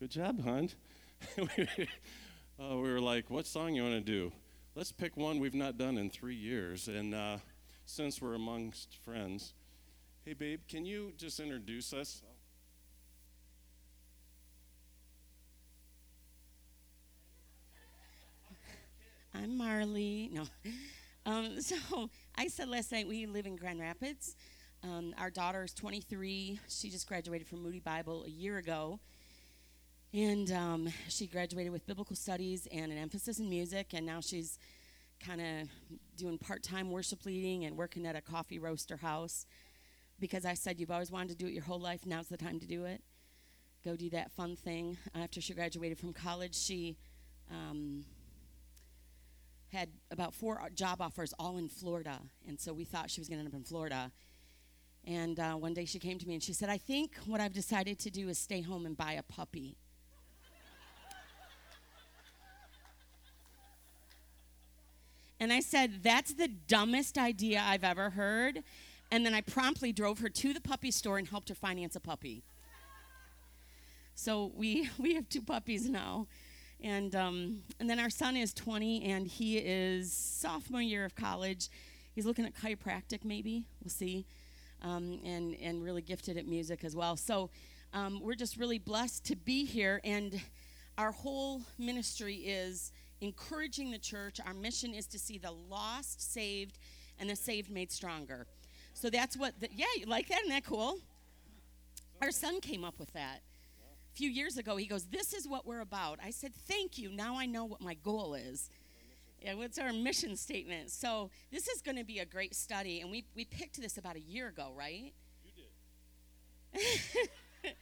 Good job, hon. uh, we were like, what song you want to do? Let's pick one we've not done in three years. And uh, since we're amongst friends, hey, babe, can you just introduce us? I'm Marley. No. Um, so I said last night we live in Grand Rapids. Um, our daughter is 23. She just graduated from Moody Bible a year ago. And um, she graduated with biblical studies and an emphasis in music. And now she's kind of doing part time worship leading and working at a coffee roaster house. Because I said, You've always wanted to do it your whole life. Now's the time to do it. Go do that fun thing. After she graduated from college, she um, had about four job offers all in Florida. And so we thought she was going to end up in Florida. And uh, one day she came to me and she said, I think what I've decided to do is stay home and buy a puppy. And I said, That's the dumbest idea I've ever heard. And then I promptly drove her to the puppy store and helped her finance a puppy. So we, we have two puppies now. And, um, and then our son is 20 and he is sophomore year of college. He's looking at chiropractic, maybe. We'll see. Um, and, and really gifted at music as well. So um, we're just really blessed to be here. And our whole ministry is encouraging the church. Our mission is to see the lost saved and the saved made stronger. So that's what, the, yeah, you like that? Isn't that cool? Our son came up with that a few years ago, he goes, This is what we're about. I said, Thank you. Now I know what my goal is. Yeah, what's our mission statement? So this is going to be a great study, and we, we picked this about a year ago, right? You did.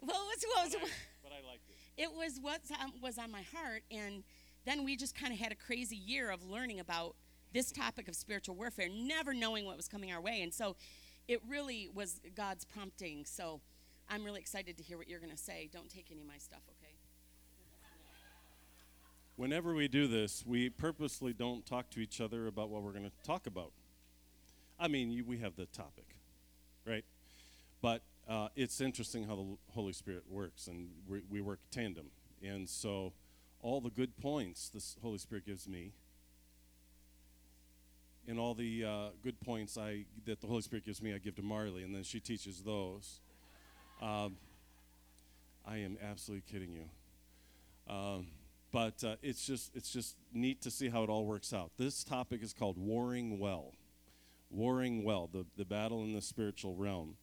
well, it was, what was, but, I, but I liked it. It was what um, was on my heart, and then we just kind of had a crazy year of learning about this topic of spiritual warfare, never knowing what was coming our way, and so it really was God's prompting. So I'm really excited to hear what you're going to say. Don't take any of my stuff, okay? Whenever we do this, we purposely don't talk to each other about what we're going to talk about. I mean, you, we have the topic, right? But uh, it's interesting how the Holy Spirit works, and we, we work tandem. And so, all the good points the Holy Spirit gives me, and all the uh, good points I that the Holy Spirit gives me, I give to Marley, and then she teaches those. Um, I am absolutely kidding you. Um, but uh, it's just it's just neat to see how it all works out. This topic is called warring well, warring well, the the battle in the spiritual realm,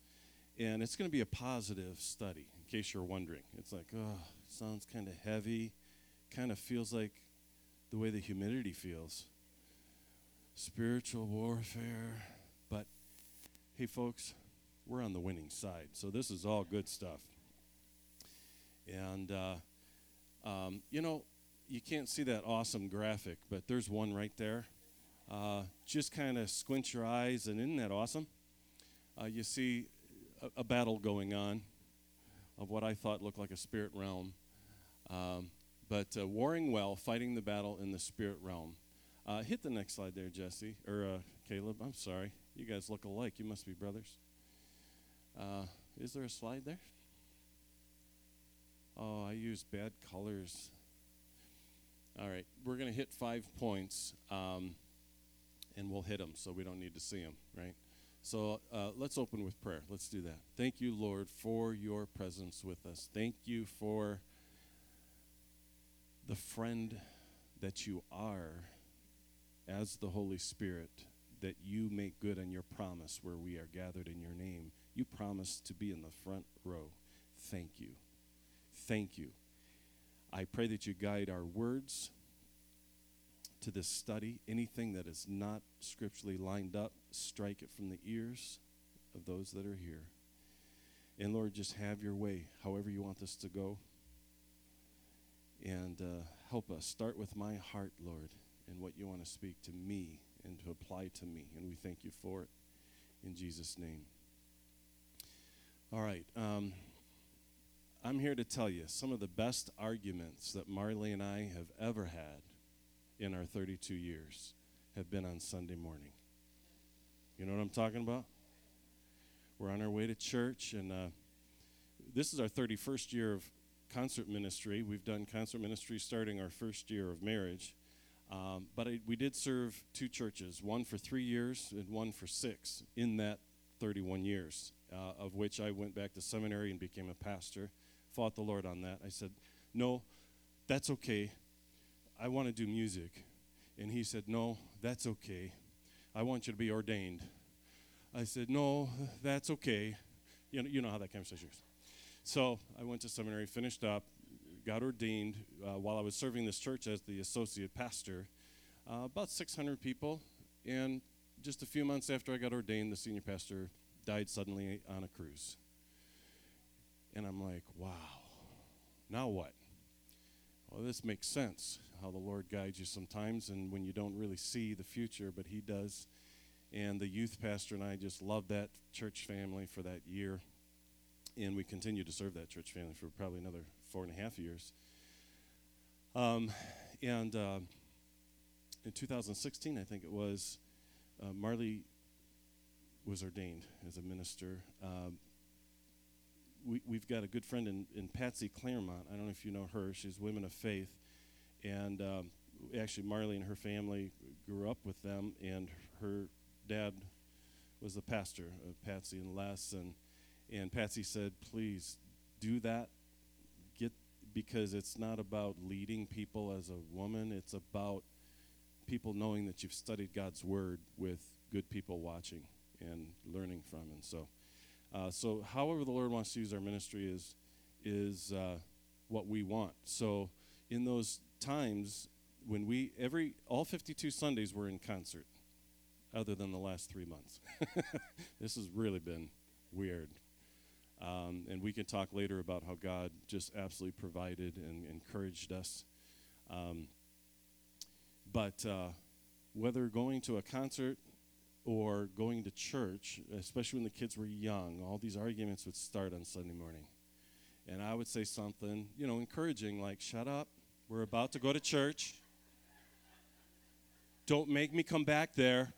and it's going to be a positive study. In case you're wondering, it's like oh, sounds kind of heavy, kind of feels like the way the humidity feels. Spiritual warfare, but hey, folks, we're on the winning side. So this is all good stuff. And, uh, um, you know, you can't see that awesome graphic, but there's one right there. Uh, just kind of squint your eyes, and isn't that awesome? Uh, you see a, a, battle going on of what I thought looked like a spirit realm. Um, but uh, warring well, fighting the battle in the spirit realm. Uh, hit the next slide there, Jesse, or uh, Caleb. I'm sorry. You guys look alike. You must be brothers. Uh, is there a slide there? Oh, I use bad colors. All right, we're going to hit five points, um, and we'll hit them so we don't need to see them, right? So uh, let's open with prayer. Let's do that. Thank you, Lord, for your presence with us. Thank you for the friend that you are as the Holy Spirit, that you make good on your promise where we are gathered in your name. You promised to be in the front row. Thank you. Thank you. I pray that you guide our words to this study. Anything that is not scripturally lined up, strike it from the ears of those that are here. And Lord, just have your way, however you want this to go. And uh, help us. Start with my heart, Lord, and what you want to speak to me and to apply to me. And we thank you for it. In Jesus' name. All right. Um, I'm here to tell you some of the best arguments that Marley and I have ever had in our 32 years have been on Sunday morning. You know what I'm talking about? We're on our way to church, and uh, this is our 31st year of concert ministry. We've done concert ministry starting our first year of marriage. Um, but I, we did serve two churches, one for three years and one for six in that 31 years, uh, of which I went back to seminary and became a pastor. Fought the Lord on that. I said, No, that's okay. I want to do music. And he said, No, that's okay. I want you to be ordained. I said, No, that's okay. You know, you know how that conversation goes. So I went to seminary, finished up, got ordained uh, while I was serving this church as the associate pastor. Uh, about 600 people. And just a few months after I got ordained, the senior pastor died suddenly on a cruise. And I'm like, wow, now what? Well, this makes sense how the Lord guides you sometimes, and when you don't really see the future, but He does. And the youth pastor and I just loved that church family for that year. And we continue to serve that church family for probably another four and a half years. Um, and uh, in 2016, I think it was, uh, Marley was ordained as a minister. Um, we, we've got a good friend in, in Patsy Clairmont. I don't know if you know her. She's Women of Faith. And um, actually, Marley and her family grew up with them, and her dad was the pastor of Patsy and Les. And, and Patsy said, please do that. Get because it's not about leading people as a woman. It's about people knowing that you've studied God's word with good people watching and learning from. And so, uh, so however the Lord wants to use our ministry is is uh, what we want. So in those times when we every all 52 Sundays were in concert, other than the last three months. this has really been weird. Um, and we can talk later about how God just absolutely provided and encouraged us. Um, but uh, whether going to a concert or going to church, especially when the kids were young, all these arguments would start on Sunday morning. And I would say something, you know, encouraging, like, shut up, we're about to go to church. Don't make me come back there.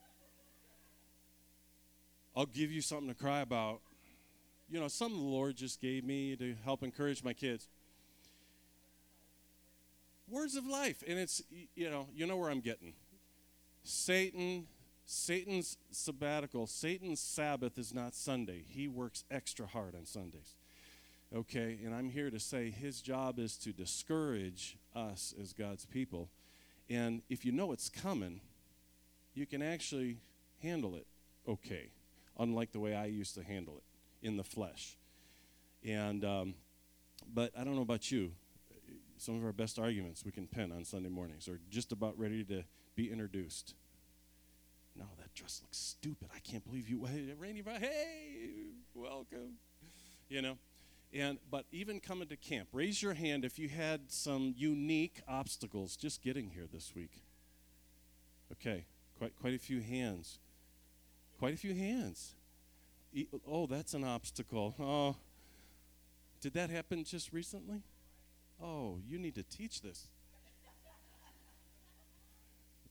I'll give you something to cry about. You know, something the Lord just gave me to help encourage my kids. Words of life. And it's, you know, you know where I'm getting. Satan, Satan's sabbatical, Satan's Sabbath is not Sunday. He works extra hard on Sundays. Okay, and I'm here to say his job is to discourage us as God's people. And if you know it's coming, you can actually handle it okay, unlike the way I used to handle it in the flesh. And, um, but I don't know about you. Some of our best arguments we can pen on Sunday mornings are just about ready to be introduced. No, that dress looks stupid. I can't believe you. Hey, Randy, hey, welcome. You know, and but even coming to camp, raise your hand if you had some unique obstacles just getting here this week. Okay, quite quite a few hands. Quite a few hands. Oh, that's an obstacle. Oh, did that happen just recently? Oh, you need to teach this.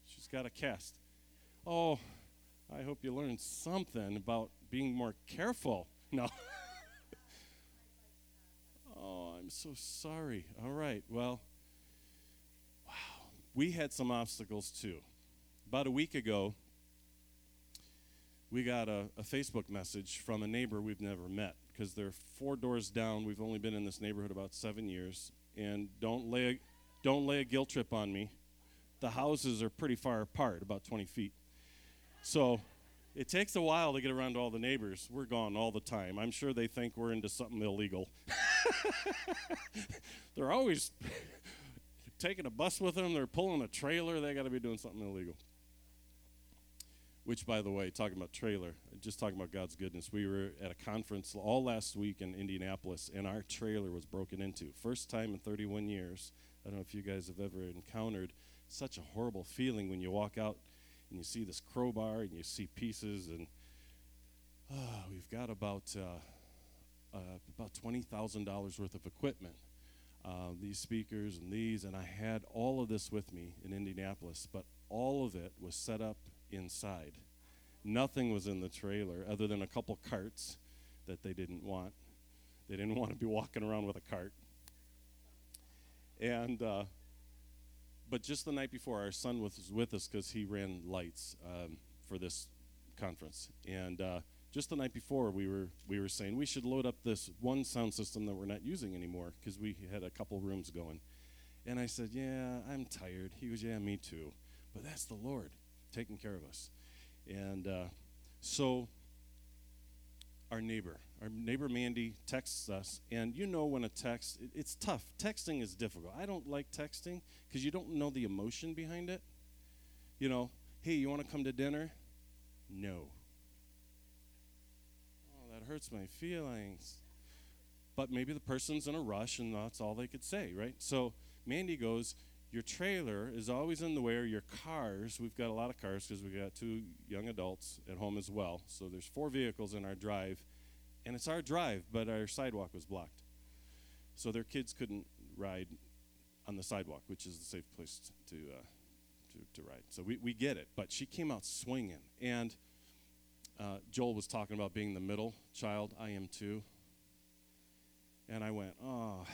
She's got a cast. Oh, I hope you learned something about being more careful. No. oh, I'm so sorry. All right. Well, wow. We had some obstacles too. About a week ago, we got a, a Facebook message from a neighbor we've never met because they're four doors down. We've only been in this neighborhood about seven years. And don't lay a, don't lay a guilt trip on me. The houses are pretty far apart, about 20 feet. So it takes a while to get around to all the neighbors. We're gone all the time. I'm sure they think we're into something illegal. They're always taking a bus with them, they're pulling a trailer, they got to be doing something illegal. Which, by the way, talking about trailer, just talking about God's goodness, we were at a conference all last week in Indianapolis, and our trailer was broken into. First time in 31 years. I don't know if you guys have ever encountered such a horrible feeling when you walk out and you see this crowbar and you see pieces and uh, we've got about uh, uh, about twenty thousand dollars worth of equipment. Uh, these speakers and these, and I had all of this with me in Indianapolis, but all of it was set up inside. Nothing was in the trailer other than a couple carts that they didn't want. They didn't want to be walking around with a cart. And, uh, but just the night before, our son was with us because he ran lights um, for this conference. And uh, just the night before, we were we were saying we should load up this one sound system that we're not using anymore because we had a couple rooms going. And I said, "Yeah, I'm tired." He goes, "Yeah, me too." But that's the Lord taking care of us. And uh, so, our neighbor, our neighbor Mandy texts us, and you know when a text, it, it's tough. Texting is difficult. I don't like texting because you don't know the emotion behind it. You know, hey, you want to come to dinner? No. Oh, that hurts my feelings. But maybe the person's in a rush and that's all they could say, right? So Mandy goes, Your trailer is always in the way, or your cars. We've got a lot of cars because we've got two young adults at home as well. So there's four vehicles in our drive. And it's our drive, but our sidewalk was blocked. So their kids couldn't ride on the sidewalk, which is the safe place to, uh, to, to, ride. So we, we get it. But she came out swinging. And uh, Joel was talking about being the middle child. I am too. And I went, oh,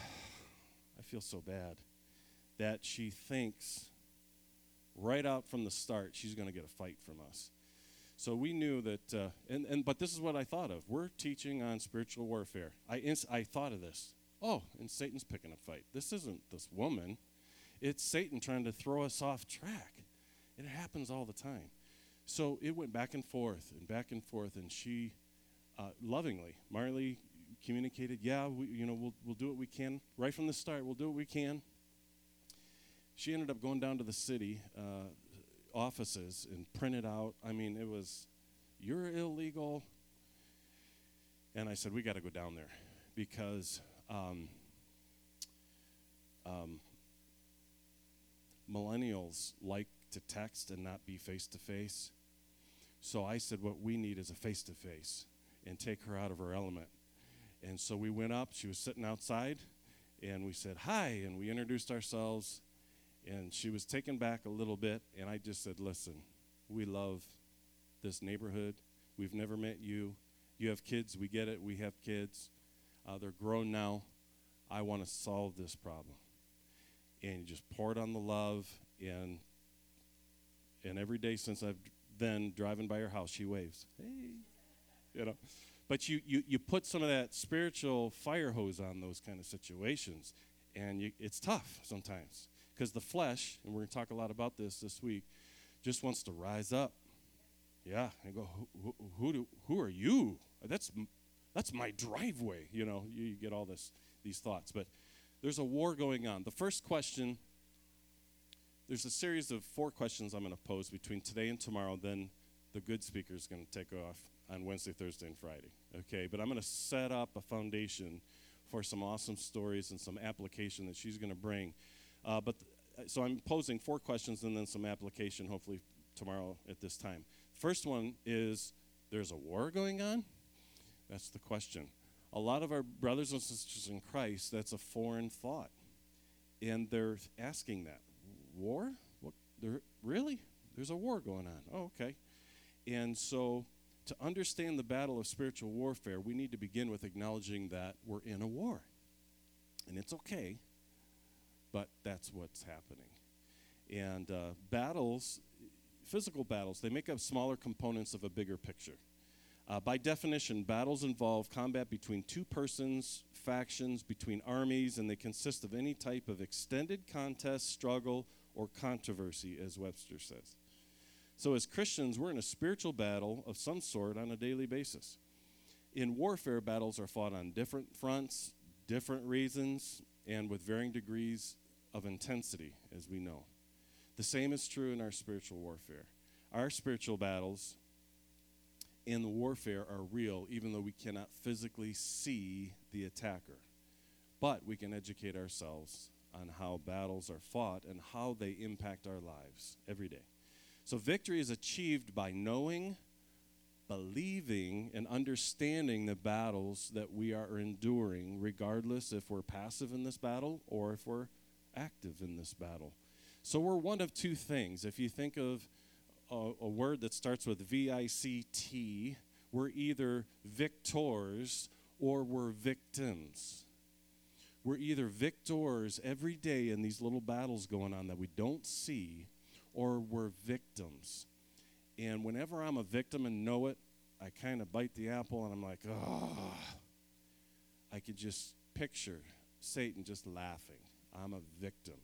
I feel so bad that she thinks right out from the start she's going to get a fight from us. So we knew that, uh, and, and but this is what I thought of. We're teaching on spiritual warfare. I, ins- I thought of this. Oh, and Satan's picking a fight. This isn't this woman. It's Satan trying to throw us off track. It happens all the time. So it went back and forth and back and forth, and she uh, lovingly, Marley communicated, "Yeah, we, you know, we'll we'll do what we can right from the start. We'll do what we can." She ended up going down to the city uh, offices and printed out. I mean, it was, "You're illegal," and I said, "We got to go down there because." Um, um, millennials like to text and not be face to face. So I said, what we need is a face to face and take her out of her element. And so we went up. She was sitting outside, and we said, Hi, and we introduced ourselves. And she was taken back a little bit, and I just said, Listen, we love this neighborhood. We've never met you. You have kids. We get it. We have kids. Uh, they're grown now. I want to solve this problem. And you just poured on the love, and and every day since I've then driving by her house, she waves. Hey, you know. But you, you, you put some of that spiritual fire hose on those kind of situations, and you, it's tough sometimes because the flesh, and we're going to talk a lot about this this week, just wants to rise up. Yeah, and go, who, who, do, who are you? That's, that's my driveway. You know, you, you get all this, these thoughts. But there's a war going on. The first question there's a series of four questions I'm going to pose between today and tomorrow. Then the good speaker is going to take off on Wednesday, Thursday, and Friday. Okay, but I'm going to set up a foundation for some awesome stories and some application that she's going to bring. Uh, but th- so I'm posing four questions and then some application, hopefully tomorrow at this time. First one is: There's a war going on. That's the question. A lot of our brothers and sisters in Christ, that's a foreign thought, and they're asking that war? What, there, really? There's a war going on. Oh, okay. And so, to understand the battle of spiritual warfare, we need to begin with acknowledging that we're in a war. And it's okay, but that's what's happening. And uh, battles, physical battles, they make up smaller components of a bigger picture. Uh, by definition, battles involve combat between two persons, factions, between armies, and they consist of any type of extended contest, struggle, or controversy, as Webster says. So, as Christians, we're in a spiritual battle of some sort on a daily basis. In warfare, battles are fought on different fronts, different reasons, and with varying degrees of intensity, as we know. The same is true in our spiritual warfare. Our spiritual battles in the warfare are real, even though we cannot physically see the attacker. But we can educate ourselves on how battles are fought and how they impact our lives every day. So, victory is achieved by knowing, believing, and understanding the battles that we are enduring, regardless if we're passive in this battle or if we're active in this battle. So, we're one of two things. If you think of a, a word that starts with V I C T, we're either victors or we're victims we're either victors every day in these little battles going on that we don't see, or we're victims. And whenever I'm a victim and know it, I kind of bite the apple and I'm like, oh. I could just picture Satan just laughing. I'm a victim.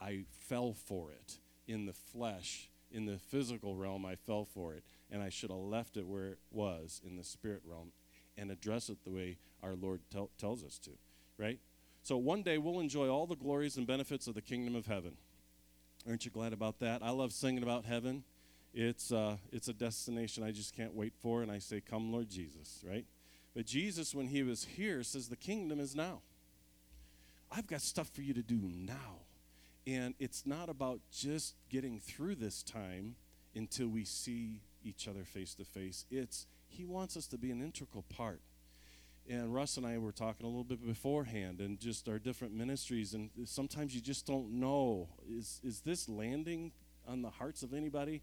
I fell for it in the flesh, in the physical realm, I fell for it. And I should have left it where it was in the spirit realm and address it the way our Lord tel- tells us to, right? So one day we'll enjoy all the glories and benefits of the kingdom of heaven. Aren't you glad about that? I love singing about heaven. It's, uh, it's a destination I just can't wait for, and I say, Come, Lord Jesus, right? But Jesus, when he was here, says, The kingdom is now. I've got stuff for you to do now. And it's not about just getting through this time until we see each other face to face. It's he wants us to be an integral part. And Russ and I were talking a little bit beforehand and just our different ministries and sometimes you just don't know is is this landing on the hearts of anybody?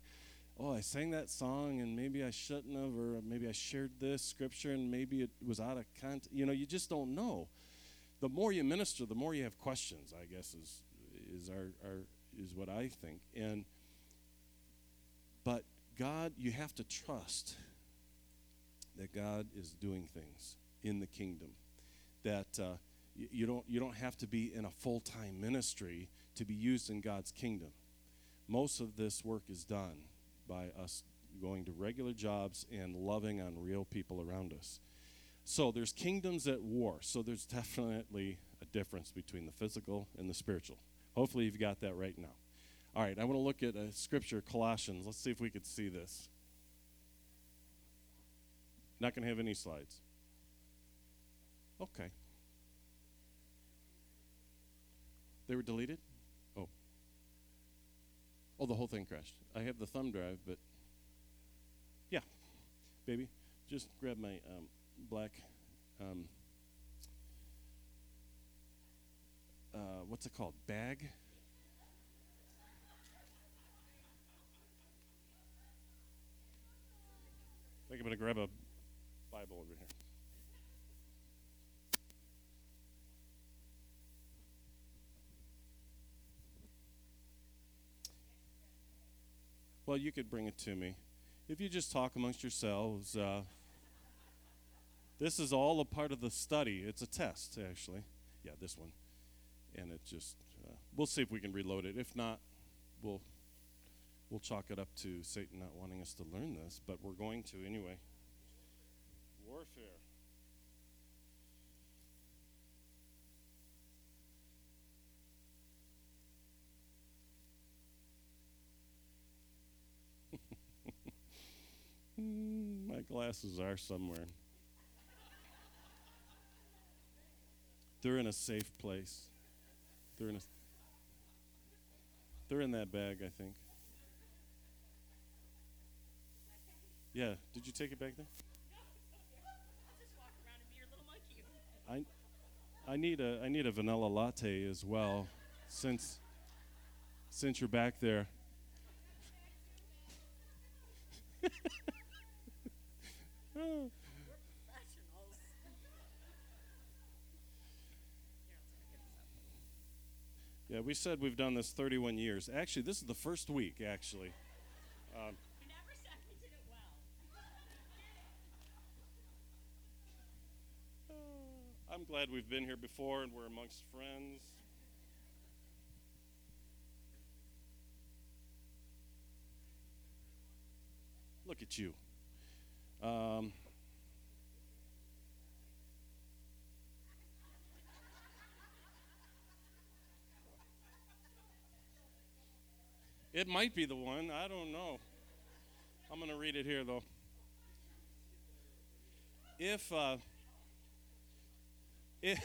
Oh, I sang that song and maybe I shouldn't have or maybe I shared this scripture and maybe it was out of context. You know, you just don't know. The more you minister, the more you have questions, I guess is is our, our is what I think. And but God, you have to trust that God is doing things in the kingdom. That uh, you, you don't you don't have to be in a full time ministry to be used in God's kingdom. Most of this work is done by us going to regular jobs and loving on real people around us. So there's kingdoms at war. So there's definitely a difference between the physical and the spiritual. Hopefully, you've got that right now. All right, I want to look at a scripture, Colossians. Let's see if we could see this. Not going to have any slides. Okay. They were deleted? Oh. The whole thing crashed. I have the thumb drive, but yeah, baby, just grab my um, black. Um, uh, what's it called? Bag? I think I'm to grab a Bible over here. Well, you could bring it to me. If you just talk amongst yourselves, uh, this is all a part of the study. It's a test, actually. Yeah, this one and it just uh, we'll see if we can reload it. If not, we'll we'll chalk it up to Satan not wanting us to learn this, but we're going to anyway. Warfare. Mm. My glasses are somewhere. They're in a safe place. They're in a, they're in that bag, I think. Yeah. Did you take it back there? I, I need a I need a vanilla latte as well, since since you're back there. oh. Yeah, we said we've done this 31 years. Actually, this is the first week, actually. Um, I'm glad we've been here before and we're amongst friends. Look at you. Um, It might be the one. I don't know. I'm going to read it here, though. If, uh, if,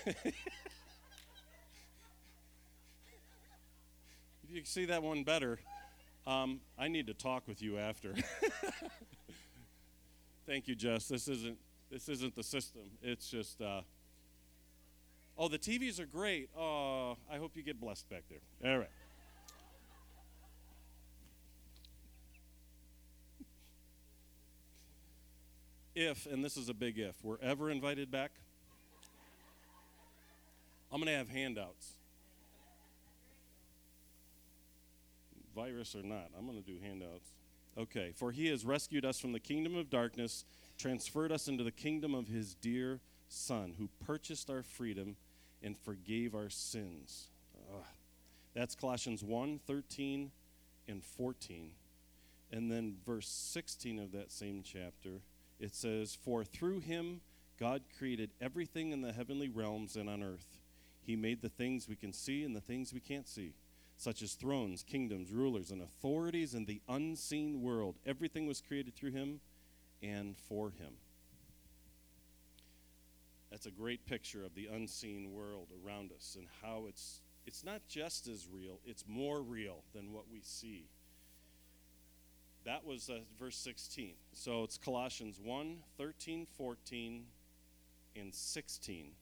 you see that one better, um, I need to talk with you after. Thank you, Jess. This isn't this isn't the system. It's just. Uh, oh, the TVs are great. Oh, I hope you get blessed back there. All right. if, and this is a big if, we're ever invited back, I'm going to have handouts. Virus or not, I'm going to do handouts. Okay, for he has rescued us from the kingdom of darkness, transferred us into the kingdom of his dear Son, who purchased our freedom and forgave our sins. Ugh. That's Colossians 1 13 and 14. And then verse 16 of that same chapter, it says, For through him God created everything in the heavenly realms and on earth. He made the things we can see and the things we can't see, such as thrones, kingdoms, rulers, and authorities in the unseen world. Everything was created through him and for him. That's a great picture of the unseen world around us and how it's it's not just as real, it's more real than what we see. That was uh, verse 16. So it's Colossians 1 13, 14, and 16.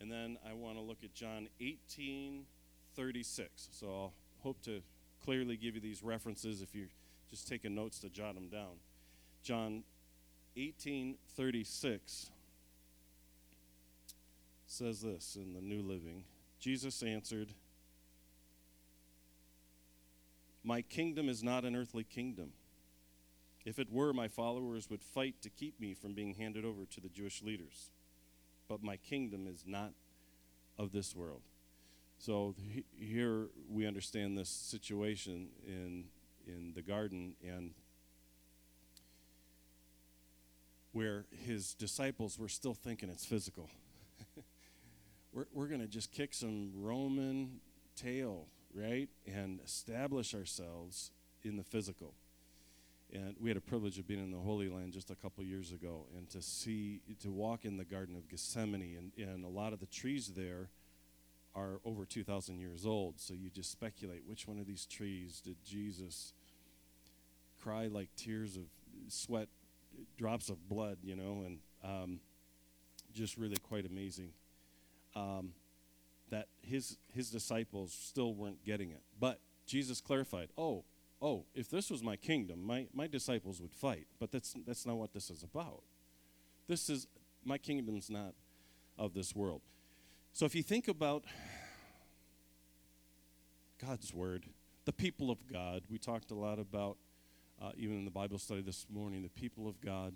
And then I want to look at John 18 36. So I'll hope to clearly give you these references if you're just taking notes to jot them down. John 18 36 says this in the New Living Jesus answered, My kingdom is not an earthly kingdom. If it were, my followers would fight to keep me from being handed over to the Jewish leaders. But my kingdom is not of this world. So he, here we understand this situation in in the garden and where his disciples were still thinking it's physical. we're we're going to just kick some Roman tail, right? And establish ourselves in the physical. And we had a privilege of being in the Holy Land just a couple years ago and to see, to walk in the Garden of Gethsemane. And, and a lot of the trees there are over 2,000 years old. So you just speculate which one of these trees did Jesus cry like tears of sweat, drops of blood, you know, and um, just really quite amazing. Um, that his his disciples still weren't getting it, but Jesus clarified. Oh, oh, if this was my kingdom, my, my disciples would fight. But that's, that's not what this is about. This is, my kingdom's not of this world. So if you think about God's word, the people of God, we talked a lot about, uh, even in the Bible study this morning, the people of God.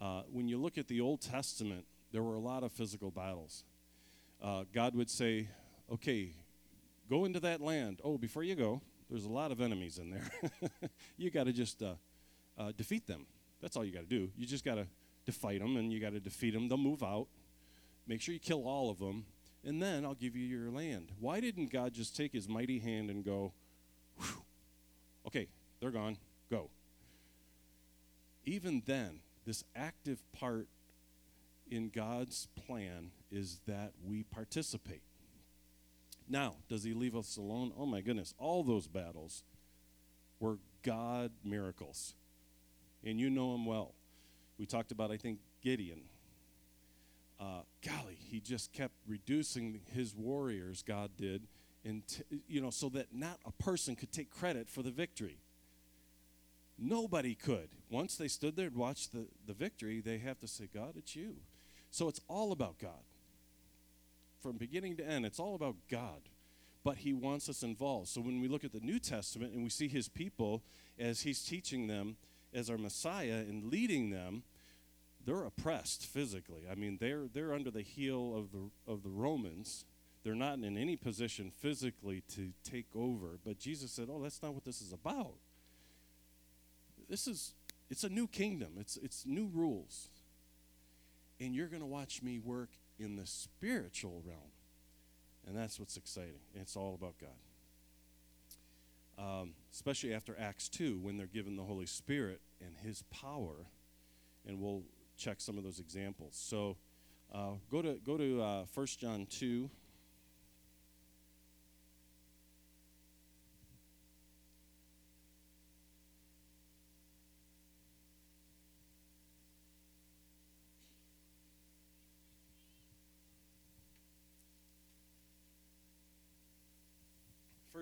Uh, when you look at the Old Testament, there were a lot of physical battles. Uh, God would say, okay, go into that land. Oh, before you go, there's a lot of enemies in there. you got to just uh, uh, defeat them. That's all you got to do. You just got to fight them and you got to defeat them. They'll move out. Make sure you kill all of them, and then I'll give you your land. Why didn't God just take his mighty hand and go, okay, they're gone, go? Even then, this active part in God's plan is that we participate. Now, does he leave us alone? Oh my goodness, all those battles were God miracles. And you know him well. We talked about, I think, Gideon. Uh, golly, he just kept reducing his warriors, God did, and t- you know, so that not a person could take credit for the victory. Nobody could. Once they stood there and watched the, the victory, they have to say, God, it's you. So it's all about God from beginning to end, it's all about God. But he wants us involved. So when we look at the New Testament and we see his people as he's teaching them as our Messiah and leading them, they're oppressed physically. I mean, they're they're under the heel of the of the Romans. They're not in any position physically to take over. But Jesus said, "Oh, that's not what this is about. This is it's a new kingdom. It's it's new rules. And you're going to watch me work in the spiritual realm. And that's what's exciting. It's all about God. Um, especially after Acts 2, when they're given the Holy Spirit and His power. And we'll check some of those examples. So uh, go to, go to uh, 1 John 2.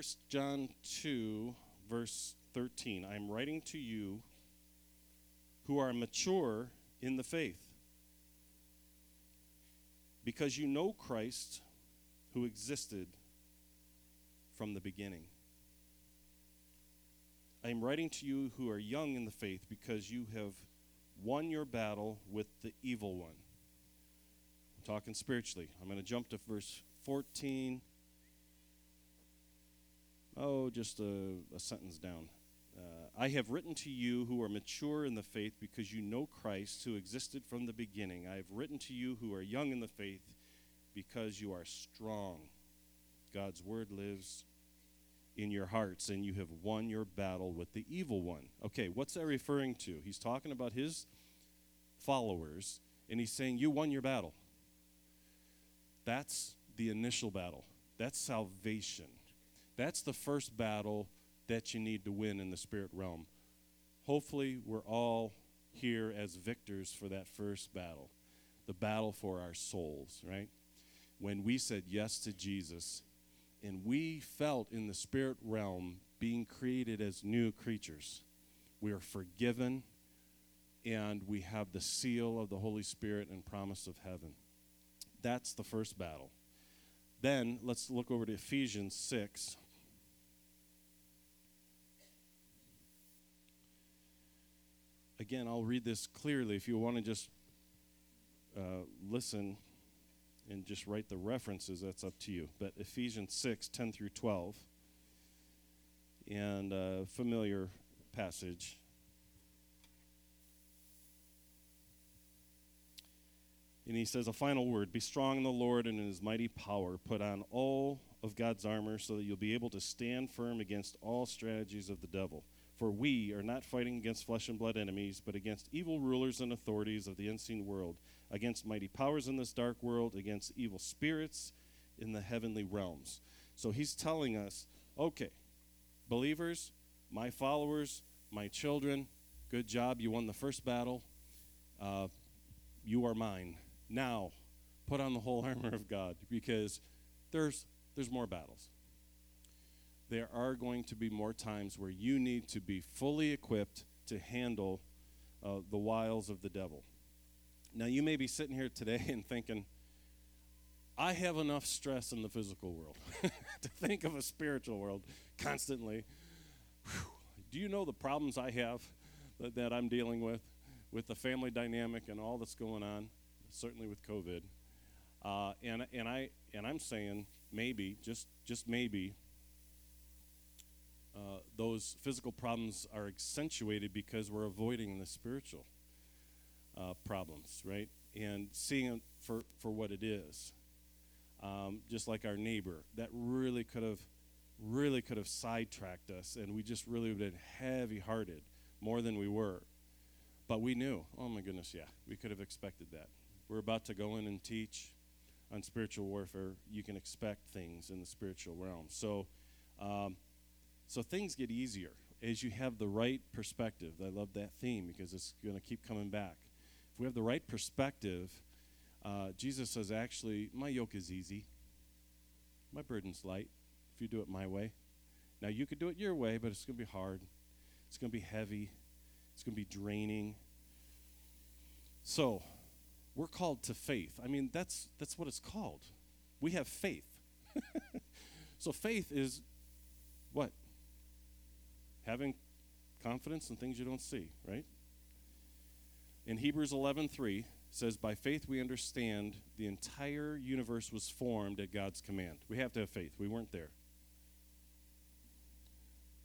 1 John 2, verse 13. I am writing to you who are mature in the faith. because you know Christ who existed from the beginning. I am writing to you who are young in the faith because you have won your battle with the evil one. I'm talking spiritually. I'm going to jump to verse 14. Oh, just a, a sentence down. Uh, I have written to you who are mature in the faith because you know Christ who existed from the beginning. I have written to you who are young in the faith because you are strong. God's word lives in your hearts and you have won your battle with the evil one. Okay, what's that referring to? He's talking about his followers and he's saying, You won your battle. That's the initial battle, that's salvation. That's the first battle that you need to win in the spirit realm. Hopefully, we're all here as victors for that first battle the battle for our souls, right? When we said yes to Jesus and we felt in the spirit realm being created as new creatures, we are forgiven and we have the seal of the Holy Spirit and promise of heaven. That's the first battle. Then let's look over to Ephesians 6. Again, I'll read this clearly. If you want to just uh, listen and just write the references, that's up to you. But Ephesians 6 10 through 12, and a familiar passage. And he says, A final word Be strong in the Lord and in his mighty power. Put on all of God's armor so that you'll be able to stand firm against all strategies of the devil. For we are not fighting against flesh and blood enemies, but against evil rulers and authorities of the unseen world, against mighty powers in this dark world, against evil spirits in the heavenly realms. So he's telling us okay, believers, my followers, my children, good job. You won the first battle. Uh, you are mine. Now, put on the whole armor of God because there's, there's more battles there are going to be more times where you need to be fully equipped to handle uh, the wiles of the devil. Now, you may be sitting here today and thinking, I have enough stress in the physical world to think of a spiritual world constantly. Whew. Do you know the problems I have that, that, I'm dealing with, with the family dynamic and all that's going on, certainly with COVID? Uh, and, and, I, and I'm saying maybe, just, just maybe, uh, those physical problems are accentuated because we're avoiding the spiritual uh, problems, right? And seeing for, for what it is. Um, just like our neighbor, that really could have really could have sidetracked us, and we just really would have been heavy hearted more than we were. But we knew, oh my goodness, yeah, we could have expected that. We're about to go in and teach on spiritual warfare. You can expect things in the spiritual realm. So, um, so things get easier as you have the right perspective. I love that theme because it's going to keep coming back. If we have the right perspective, uh, Jesus says, actually, my yoke is easy, my burden's light if you do it my way. Now, you could do it your way, but it's going to be hard, it's going to be heavy, it's going to be draining. So, we're called to faith. I mean, that's, that's what it's called. We have faith. so, faith is what? Having confidence in things you don't see, right? In Hebrews 11:3 says by faith we understand the entire universe was formed at God's command. We have to have faith. We weren't there.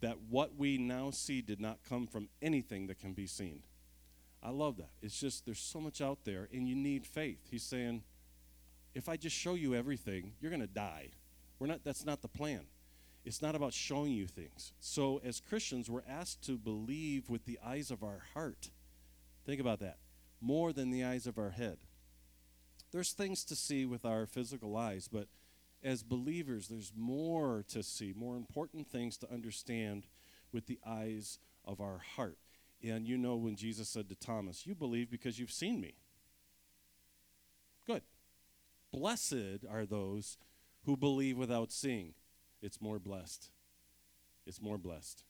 That what we now see did not come from anything that can be seen. I love that. It's just there's so much out there and you need faith. He's saying if I just show you everything, you're going to die. We're not that's not the plan. It's not about showing you things. So, as Christians, we're asked to believe with the eyes of our heart. Think about that. More than the eyes of our head. There's things to see with our physical eyes, but as believers, there's more to see, more important things to understand with the eyes of our heart. And you know when Jesus said to Thomas, You believe because you've seen me. Good. Blessed are those who believe without seeing it's more blessed. It's more blessed.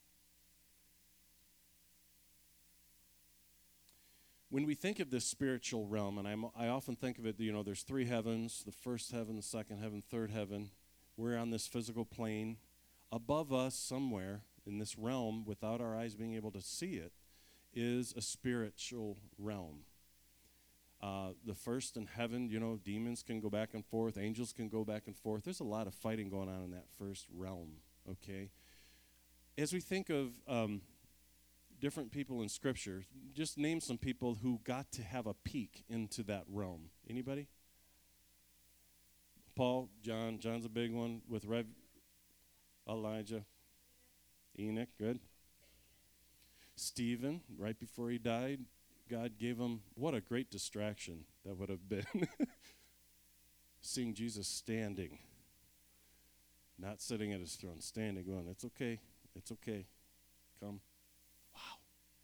when we think of this spiritual realm, and I'm, I often think of it, you know, there's three heavens the first heaven, the second heaven, third heaven. We're on this physical plane. Above us, somewhere in this realm, without our eyes being able to see it, is a spiritual realm. Uh, the first in heaven, you know, demons can go back and forth, angels can go back and forth. There's a lot of fighting going on in that first realm, okay? As we think of um, different people in Scripture, just name some people who got to have a peek into that realm. Anybody? Paul, John, John's a big one with Rev, Elijah, Enoch, good. Stephen, right before he died, God gave him what a great distraction that would have been. Seeing Jesus standing, not sitting at his throne, standing, going, It's okay, it's okay, come. Wow.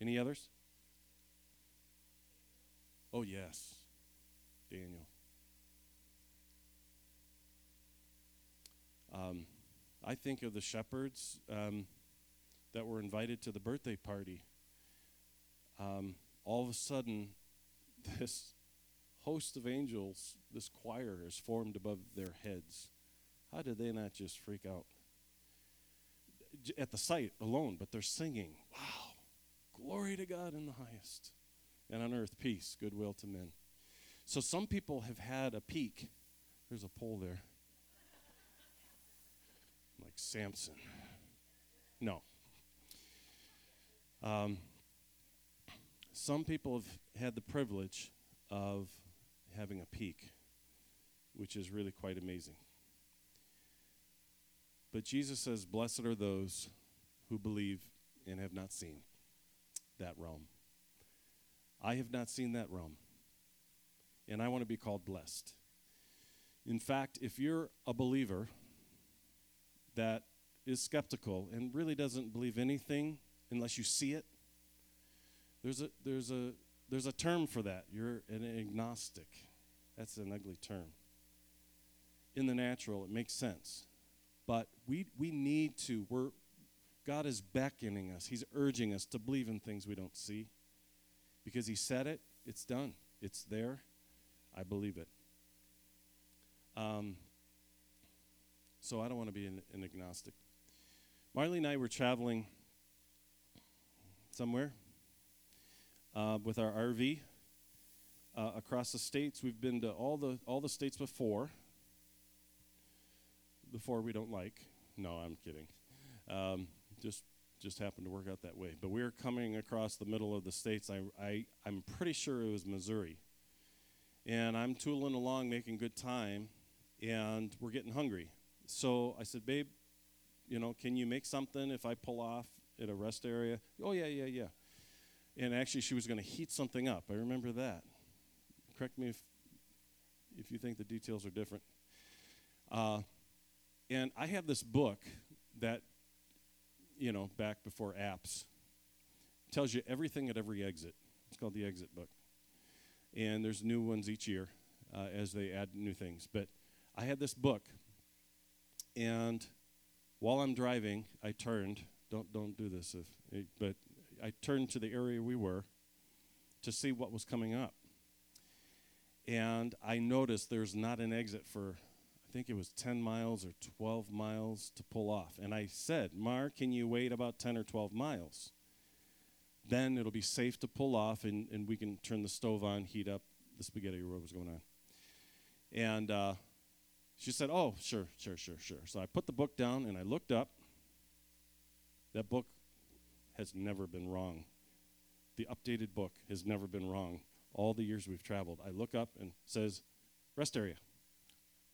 Any others? Oh, yes, Daniel. Um, I think of the shepherds um, that were invited to the birthday party. Um, all of a sudden, this host of angels, this choir is formed above their heads. How did they not just freak out? At the sight alone, but they're singing, Wow, glory to God in the highest, and on earth peace, goodwill to men. So some people have had a peek. There's a pole there. Like Samson. No. Um, some people have had the privilege of having a peek, which is really quite amazing. But Jesus says, Blessed are those who believe and have not seen that realm. I have not seen that realm, and I want to be called blessed. In fact, if you're a believer that is skeptical and really doesn't believe anything unless you see it, there's a, there's a, there's a term for that. You're an agnostic. That's an ugly term. In the natural, it makes sense. But we, we need to, we're, God is beckoning us, He's urging us to believe in things we don't see. Because He said it, it's done. It's there. I believe it. Um, so I don't want to be an, an agnostic. Marley and I were traveling somewhere uh, with our RV uh, across the states. We've been to all the all the states before. Before we don't like. No, I'm kidding. Um, just just happened to work out that way. But we were coming across the middle of the states. I, I I'm pretty sure it was Missouri. And I'm tooling along, making good time, and we're getting hungry. So I said, "Babe, you know, can you make something if I pull off at a rest area?" Oh yeah, yeah, yeah and actually she was going to heat something up. I remember that. Correct me if if you think the details are different. Uh, and I have this book that, you know, back before apps, tells you everything at every exit. It's called the Exit Book, and there's new ones each year uh, as they add new things. But I had this book, and while I'm driving, I turned. Don't don't do this if, but I turned to the area we were to see what was coming up. And I noticed there's not an exit for, I think it was 10 miles or 12 miles to pull off. And I said, Mar, can you wait about 10 or 12 miles? Then it'll be safe to pull off and, and we can turn the stove on, heat up the spaghetti or what was going on. And uh, she said, Oh, sure, sure, sure, sure. So I put the book down and I looked up. That book has never been wrong. The updated book has never been wrong. All the years we've traveled, I look up and says, rest area.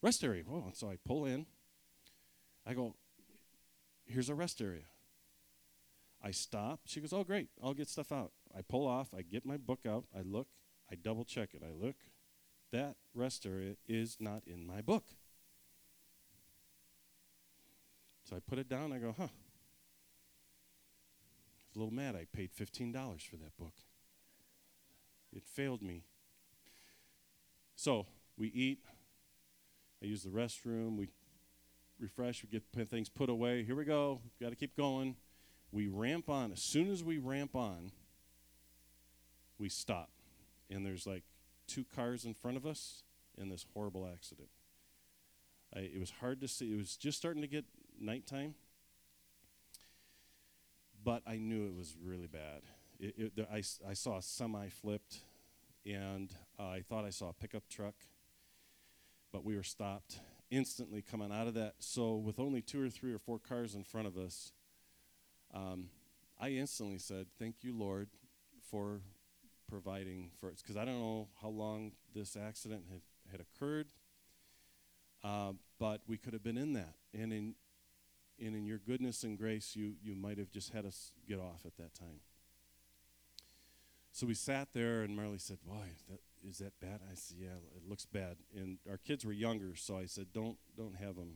Rest area. Whoa. So I pull in. I go, here's a rest area. I stop. She goes, oh, great. I'll get stuff out. I pull off. I get my book out. I look. I double check it. I look. That rest area is not in my book. So I put it down. I go, huh, a little mad. I paid $15 for that book. It failed me. So we eat. I use the restroom. We refresh. We get things put away. Here we go. Got to keep going. We ramp on. As soon as we ramp on, we stop. and there's like two cars in front of us in this horrible accident. I, it was hard to see. It was just starting to get nighttime, but I knew it was really bad. It, it, I, I saw a semi flipped, and uh, I thought I saw a pickup truck, but we were stopped instantly coming out of that. So, with only two or three or four cars in front of us, um, I instantly said, Thank you, Lord, for providing for us. Because I don't know how long this accident had, had occurred, uh, but we could have been in that. And in, and in your goodness and grace, you, you might have just had us get off at that time. So we sat there, and Marley said, "Boy, is that, is that bad?" I said, "Yeah, it looks bad." And our kids were younger, so I said, "Don't don't have them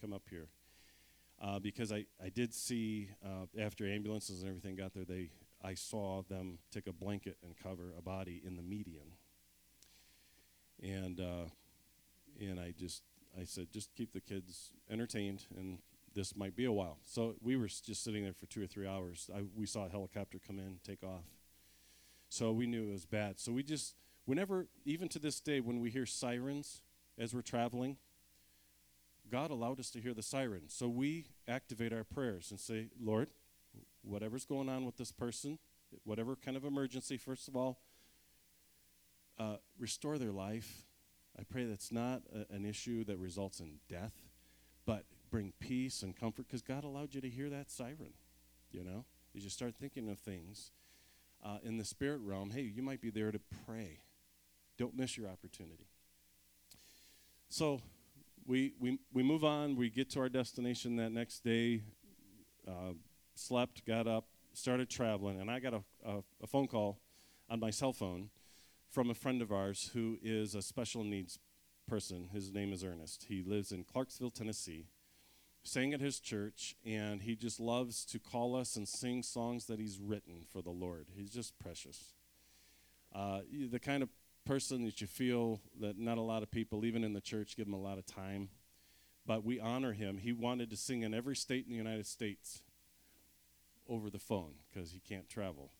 come up here," uh, because I I did see uh, after ambulances and everything got there, they I saw them take a blanket and cover a body in the median, and uh, and I just I said, just keep the kids entertained, and this might be a while. So we were just sitting there for two or three hours. I, we saw a helicopter come in, take off. So we knew it was bad. So we just, whenever, even to this day, when we hear sirens as we're traveling, God allowed us to hear the siren. So we activate our prayers and say, Lord, whatever's going on with this person, whatever kind of emergency, first of all, uh, restore their life. I pray that's not a, an issue that results in death, but bring peace and comfort because God allowed you to hear that siren, you know, as you start thinking of things uh, in the spirit realm, hey, you might be there to pray. Don't miss your opportunity. So we, we, we move on. We get to our destination that next day, uh, slept, got up, started traveling, and I got a, a, a phone call on my cell phone from a friend of ours who is a special needs person. His name is Ernest. He lives in Clarksville, Tennessee sang at his church, and he just loves to call us and sing songs that he's written for the Lord. He's just precious. Uh, the kind of person that you feel that not a lot of people, even in the church, give him a lot of time. But we honor him. He wanted to sing in every state in the United States over the phone because he can't travel.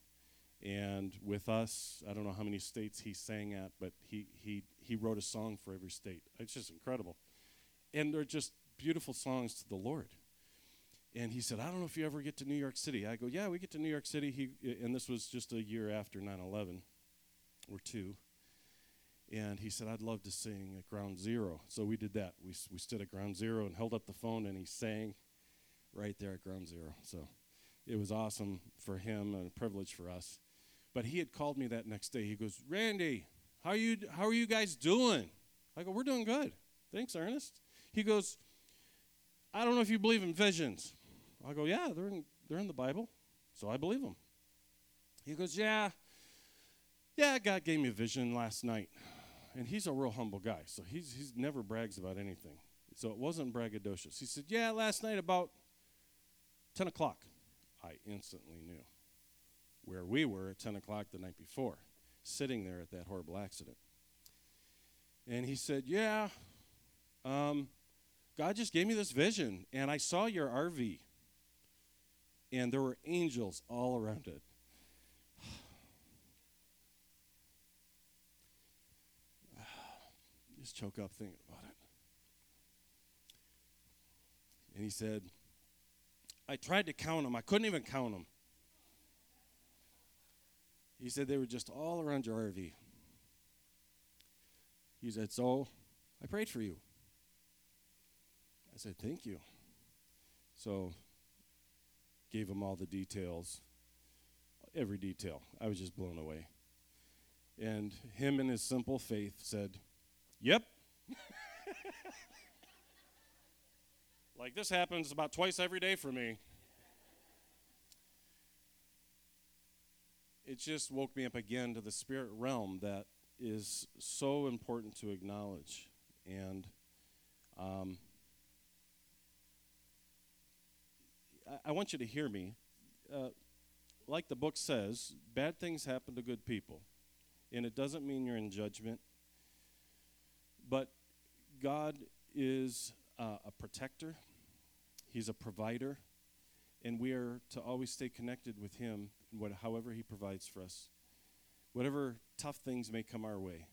And with us, I don't know how many states he sang at, but he, he, he wrote a song for every state. It's just incredible. And they're just beautiful songs to the Lord. And he said, I don't know if you ever get to New York City. I go, Yeah, we get to New York City. He, and this was just a year after 9 11 or two. And he said, I'd love to sing at Ground Zero. So we did that. We, we stood at Ground Zero and held up the phone, and he sang right there at Ground Zero. So it was awesome for him and a privilege for us. But he had called me that next day. He goes, Randy, how you, how are you guys doing? I go, We're doing good. Thanks, Ernest. He goes, I don't know if you believe in visions. I go, yeah, they're in, they're in the Bible, so I believe them. He goes, yeah, yeah, God gave me a vision last night. And he's a real humble guy, so he's, he's never brags about anything. So it wasn't braggadocious. He said, yeah, last night about 10 o'clock. I instantly knew where we were at 10 o'clock the night before, sitting there at that horrible accident. And he said, yeah, um, God just gave me this vision, and I saw your RV, and there were angels all around it. just choke up thinking about it. And he said, I tried to count them, I couldn't even count them. He said they were just all around your RV. He said, So I prayed for you. I said, Thank you. So, gave him all the details, every detail. I was just blown away. And him in his simple faith said, Yep. like this happens about twice every day for me. It just woke me up again to the spirit realm that is so important to acknowledge. And um, I, I want you to hear me. Uh, like the book says, bad things happen to good people. And it doesn't mean you're in judgment. But God is uh, a protector, He's a provider, and we are to always stay connected with Him, what, however He provides for us. whatever tough things may come our way.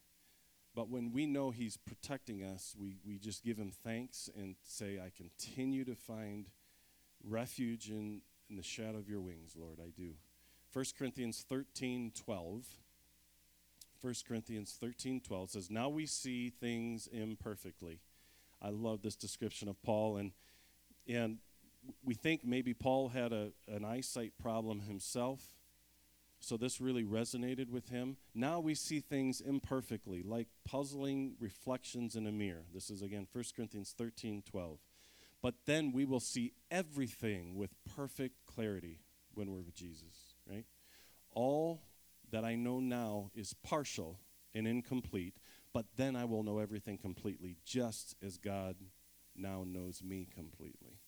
But when we know He's protecting us, we, we just give Him thanks and say, I continue to find refuge in, in the shadow of your wings, Lord. I do. 1 Corinthians 13 12. 1 Corinthians 13 12 says, Now we see things imperfectly. I love this description of Paul. And, and we think maybe Paul had a, an eyesight problem himself. So this really resonated with him. Now we see things imperfectly, like puzzling reflections in a mirror. This is again 1 Corinthians 13 12. But then we will see everything with perfect clarity when we're with Jesus, right? All that I know now is partial and incomplete, but then I will know everything completely, just as God now knows me completely.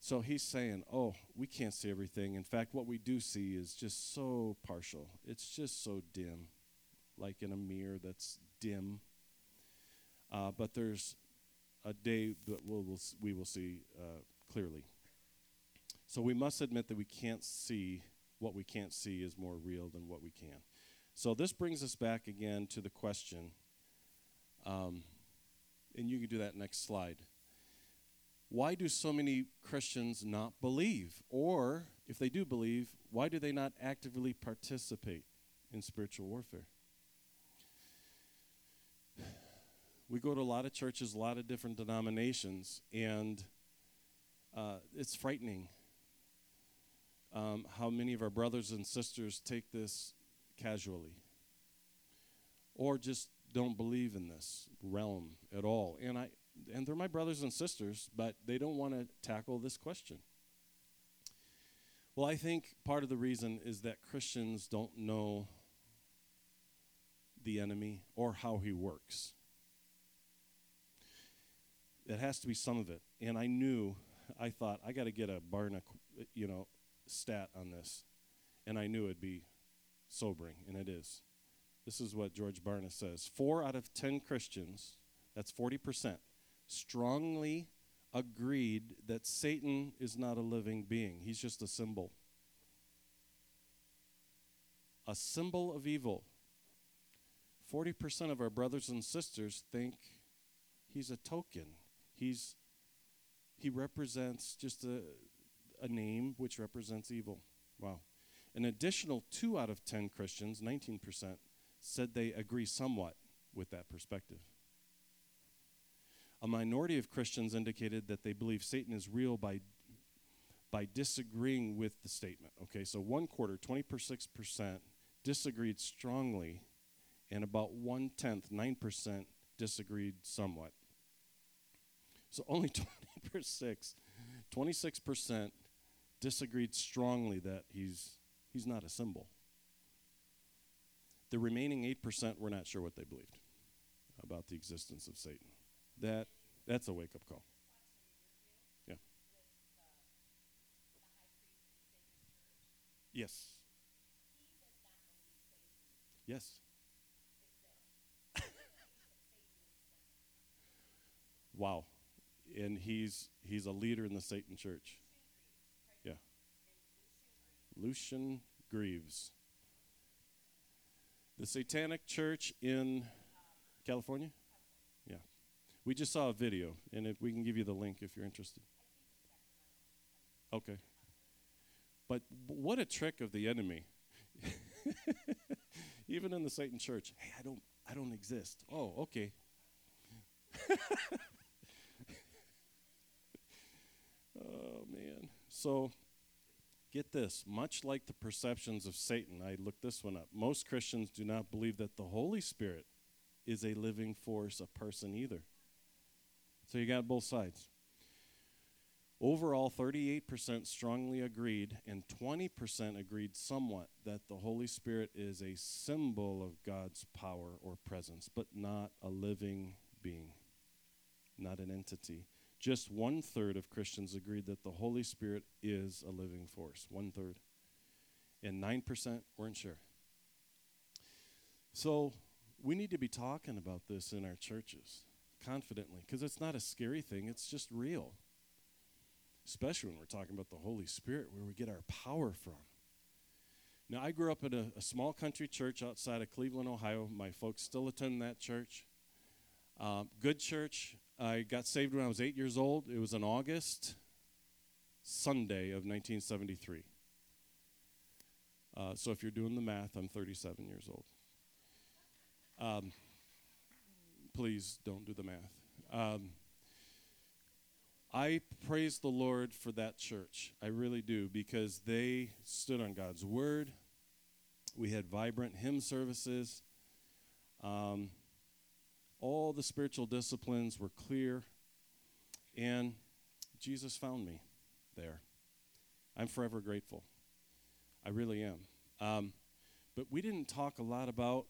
So he's saying, Oh, we can't see everything. In fact, what we do see is just so partial. It's just so dim, like in a mirror that's dim. Uh, but there's a day that we'll, we'll we will see uh, clearly. So we must admit that we can't see what we can't see is more real than what we can. So this brings us back again to the question, um, and you can do that next slide why do so many Christians not believe? Or, if they do believe, why do they not actively participate in spiritual warfare? We go to a lot of churches, a lot of different denominations, and uh, it's frightening um, how many of our brothers and sisters take this casually or just don't believe in this realm at all. And I, and they're my brothers and sisters, but they don't want to tackle this question. Well, I think part of the reason is that Christians don't know the enemy or how he works. It has to be some of it. And I knew, I thought, I got to get a Barna, you know, stat on this. And I knew it'd be sobering, and it is. This is what George Barna says Four out of ten Christians, that's 40%, strongly agreed that Satan is not a living being, he's just a symbol. A symbol of evil. 40% of our brothers and sisters think he's a token. He's he represents just a, a name which represents evil. Wow. An additional 2 out of 10 Christians, 19%, said they agree somewhat with that perspective. A minority of Christians indicated that they believe Satan is real by, by disagreeing with the statement. Okay, so one quarter, 26%, disagreed strongly, and about one tenth, 9%, disagreed somewhat. So only 26, 26% disagreed strongly that he's, he's not a symbol. The remaining 8% were not sure what they believed about the existence of Satan that that's a wake up call. Yeah. Yes. Yes. wow. And he's he's a leader in the Satan church. Yeah. Lucien Greaves. The Satanic Church in California? Yeah. We just saw a video, and if we can give you the link if you're interested. Okay. But what a trick of the enemy. Even in the Satan church. Hey, I don't I don't exist. Oh, okay. oh man. So get this, much like the perceptions of Satan, I looked this one up. Most Christians do not believe that the Holy Spirit is a living force, a person either. So you got both sides. Overall, 38% strongly agreed, and 20% agreed somewhat that the Holy Spirit is a symbol of God's power or presence, but not a living being, not an entity. Just one third of Christians agreed that the Holy Spirit is a living force. One third. And 9% weren't sure. So we need to be talking about this in our churches confidently because it's not a scary thing, it's just real. Especially when we're talking about the Holy Spirit, where we get our power from. Now, I grew up in a, a small country church outside of Cleveland, Ohio. My folks still attend that church. Um, good church. I got saved when I was eight years old. It was an August Sunday of 1973. Uh, so if you're doing the math, I'm 37 years old. Um, please don't do the math. Um, I praise the Lord for that church. I really do because they stood on God's word. We had vibrant hymn services. Um, all the spiritual disciplines were clear. And Jesus found me there. I'm forever grateful. I really am. Um, but we didn't talk a lot about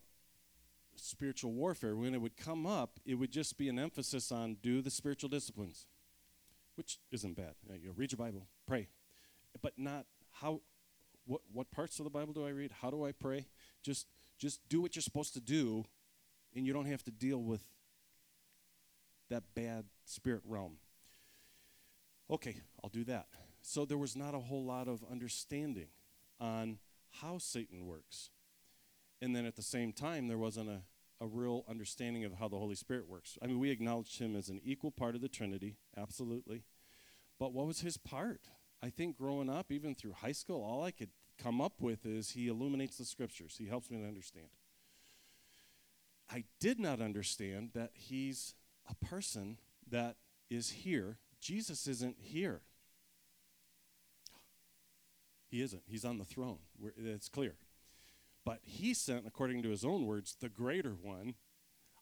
spiritual warfare. When it would come up, it would just be an emphasis on do the spiritual disciplines which isn't bad. You know, read your Bible, pray, but not how. What what parts of the Bible do I read? How do I pray? Just just do what you're supposed to do, and you don't have to deal with that bad spirit realm. Okay, I'll do that. So there was not a whole lot of understanding on how Satan works. And then at the same time, there wasn't a a real understanding of how the Holy Spirit works. I mean, we acknowledged him as an equal part of the Trinity, absolutely. But what was his part? I think growing up, even through high school, all I could come up with is he illuminates the scriptures. He helps me to understand. I did not understand that he's a person that is here. Jesus isn't here. He isn't. He's on the throne. it's clear. But he sent, according to his own words, the greater one.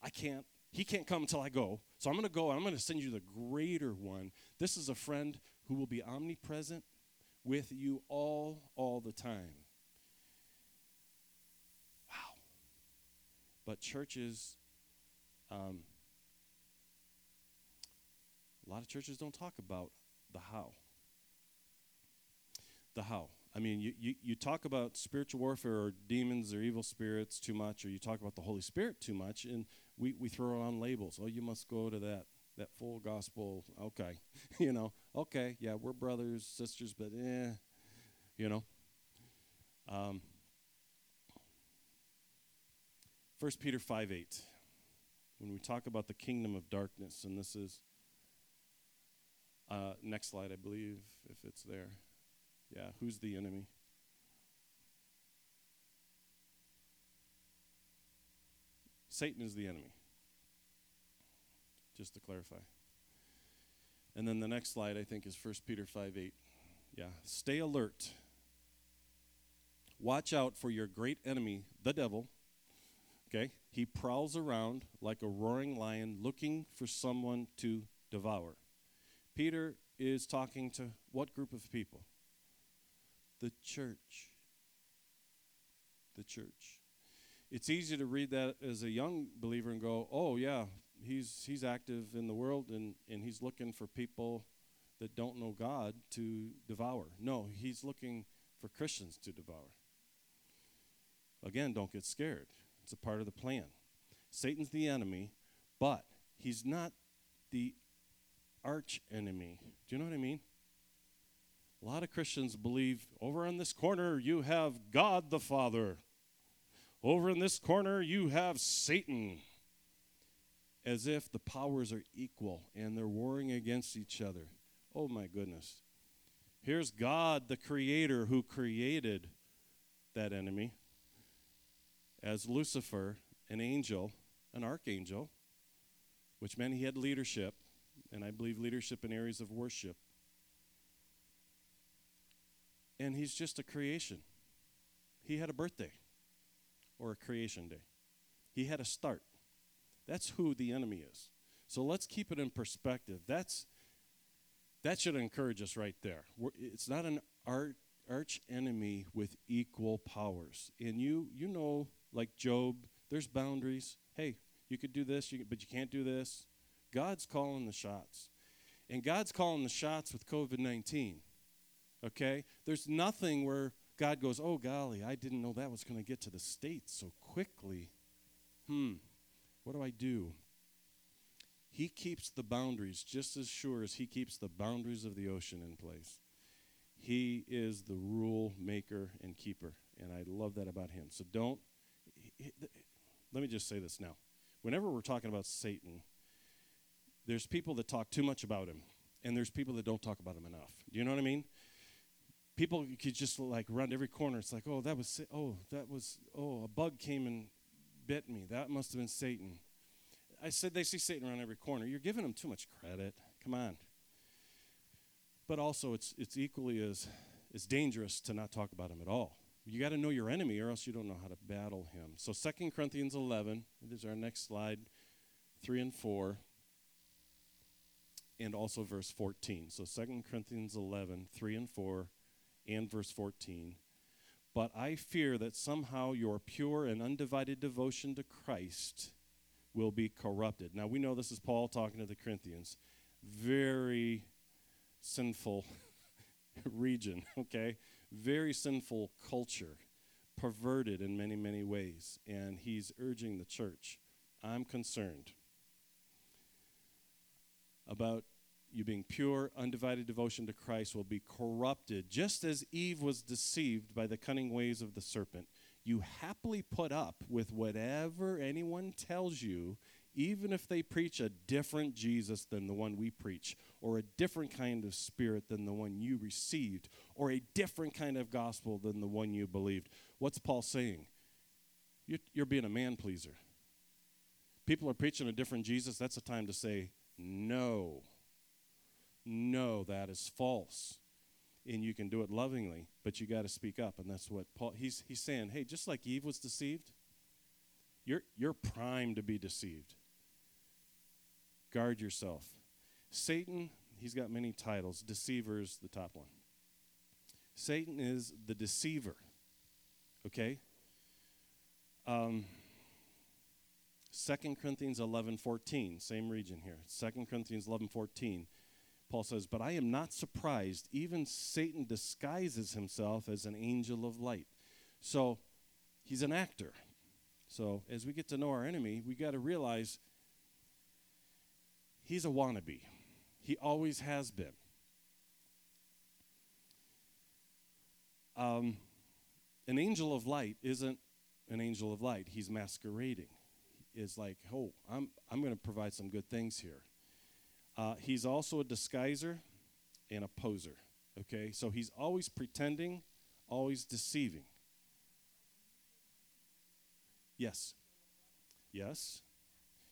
I can't, he can't come until I go. So I'm going to go and I'm going to send you the greater one. This is a friend who will be omnipresent with you all, all the time. Wow. But churches, um, a lot of churches don't talk about the how. The how. I mean, you, you, you talk about spiritual warfare or demons or evil spirits too much, or you talk about the Holy Spirit too much, and we, we throw on labels. Oh, you must go to that that full gospel. Okay, you know, okay, yeah, we're brothers, sisters, but eh, you know. Um, 1 Peter 5 8. When we talk about the kingdom of darkness, and this is uh, next slide, I believe, if it's there. Yeah, who's the enemy? Satan is the enemy. Just to clarify. And then the next slide, I think, is 1 Peter 5 8. Yeah. Stay alert. Watch out for your great enemy, the devil. Okay? He prowls around like a roaring lion looking for someone to devour. Peter is talking to what group of people? the church. The church. It's easy to read that as a young believer and go, oh, yeah, he's, he's active in the world and, and he's looking for people that don't know God to devour. No, he's looking for Christians to devour. Again, don't get scared. It's a part of the plan. Satan's the enemy, but he's not the arch enemy. Do you know what I mean? A lot of Christians believe over in this corner you have God the Father. Over in this corner you have Satan. As if the powers are equal and they're warring against each other. Oh my goodness. Here's God, the Creator, who created that enemy as Lucifer, an angel, an archangel, which meant he had leadership, and I believe leadership in areas of worship and he's just a creation. He had a birthday or a creation day. He had a start. That's who the enemy is. So let's keep it in perspective. That's that should encourage us right there. We're, it's not an arch enemy with equal powers. And you you know, like Job, there's boundaries. Hey, you could do this, you, but you can't do this. God's calling the shots. And God's calling the shots with COVID 19 okay? There's nothing where God goes, oh, golly, I didn't know that was going to get to the States so quickly. Hmm, what do I do? He keeps the boundaries just as sure as He keeps the boundaries of the ocean in place. He is the rule maker and keeper, and I love that about him. So don't. Let me just say this now. Whenever we're talking about Satan, there's people that talk too much about him, and there's people that don't talk about him enough. Do you know what I mean? People could just like run every corner. It's like, oh, that was, oh, that was, oh, a bug came and bit me. That must have been Satan. I said they see Satan around every corner. You're giving them too much credit. Come on. But also, it's, it's equally as, as dangerous to not talk about him at all. You got to know your enemy, or else you don't know how to battle him. So, 2 Corinthians 11, this is our next slide, 3 and 4, and also verse 14. So, 2 Corinthians 11, 3 and 4, and verse 14. But I fear that somehow your pure and undivided devotion to Christ will be corrupted. Now, we know this is Paul talking to the Corinthians. Very sinful region, okay? Very sinful culture, perverted in many, many ways. And he's urging the church I'm concerned about you being pure, undivided devotion to Christ will be corrupted, just as Eve was deceived by the cunning ways of the serpent. You happily put up with whatever anyone tells you, even if they preach a different Jesus than the one we preach, or a different kind of spirit than the one you received, or a different kind of gospel than the one you believed. What's Paul saying? You're, you're being a man pleaser. People are preaching a different Jesus. That's a time to say, no. No, that is false. And you can do it lovingly, but you got to speak up. And that's what Paul, he's, he's saying, hey, just like Eve was deceived, you're, you're primed to be deceived. Guard yourself. Satan, he's got many titles. Deceiver is the top one. Satan is the deceiver. Okay? Um, 2 Corinthians 11 14, same region here. 2 Corinthians 11 14. Paul says, But I am not surprised. Even Satan disguises himself as an angel of light. So he's an actor. So as we get to know our enemy, we got to realize he's a wannabe. He always has been. Um, an angel of light isn't an angel of light. He's masquerading. Is like, oh, I'm I'm going to provide some good things here. Uh, he's also a disguiser and a poser. Okay, so he's always pretending, always deceiving. Yes. Yes.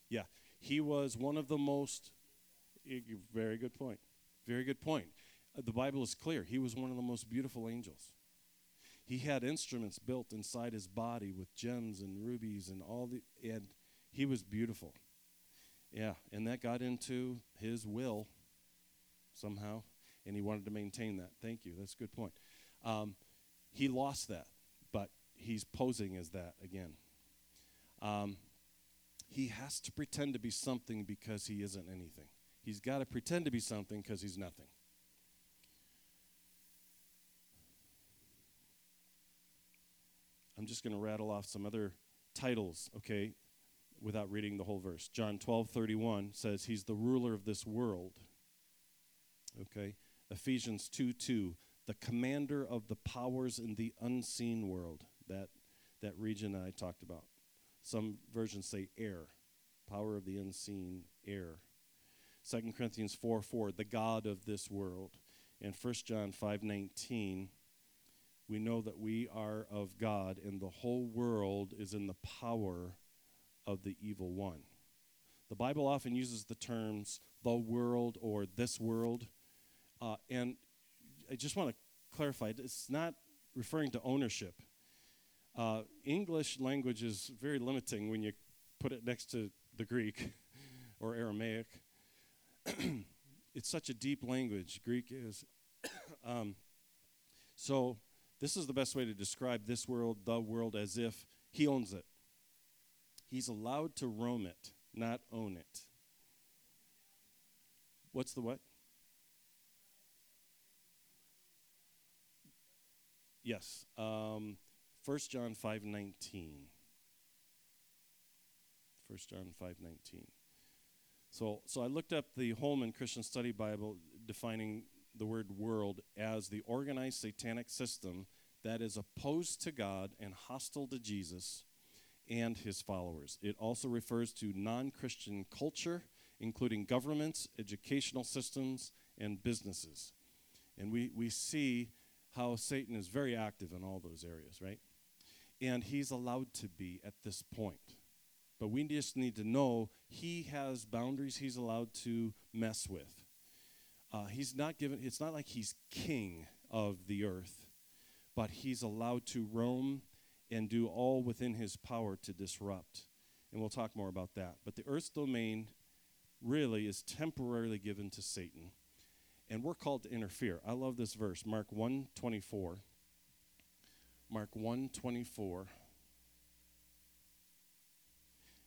Yeah. He was one of the most very good point. Very good point. Uh, the Bible is clear. He was one of the most beautiful angels. He had instruments built inside his body with gems and rubies and all the and he was beautiful. Yeah, and that got into his will somehow, and he wanted to maintain that. Thank you. That's a good point. Um, he lost that, but he's posing as that again. Um, he has to pretend to be something because he isn't anything. He's got to pretend to be something because he's nothing. I'm just going to rattle off some other titles, okay, without reading the whole verse. John 12, 31 says, He's the ruler of this world. Okay. Ephesians 2, 2, the commander of the powers in the unseen world. That, that region that I talked about. Some versions say air, power of the unseen air. 2 Corinthians 4 4, the God of this world. And 1 John 5 19, we know that we are of God, and the whole world is in the power of the evil one. The Bible often uses the terms the world or this world. Uh, and I just want to clarify it's not referring to ownership. Uh, English language is very limiting when you put it next to the Greek or Aramaic. it's such a deep language, Greek is. um, so, this is the best way to describe this world, the world, as if he owns it. He's allowed to roam it, not own it. What's the what? Yes. Um, 1 John 5 19. 1 John 5:19. So, so I looked up the Holman Christian Study Bible defining the word world as the organized satanic system that is opposed to God and hostile to Jesus and his followers. It also refers to non Christian culture, including governments, educational systems, and businesses. And we, we see how Satan is very active in all those areas, right? And he's allowed to be at this point. But we just need to know he has boundaries he's allowed to mess with. Uh, he's not given, it's not like he's king of the earth, but he's allowed to roam and do all within his power to disrupt. And we'll talk more about that. But the earth's domain really is temporarily given to Satan. And we're called to interfere. I love this verse, Mark 124. Mark 124.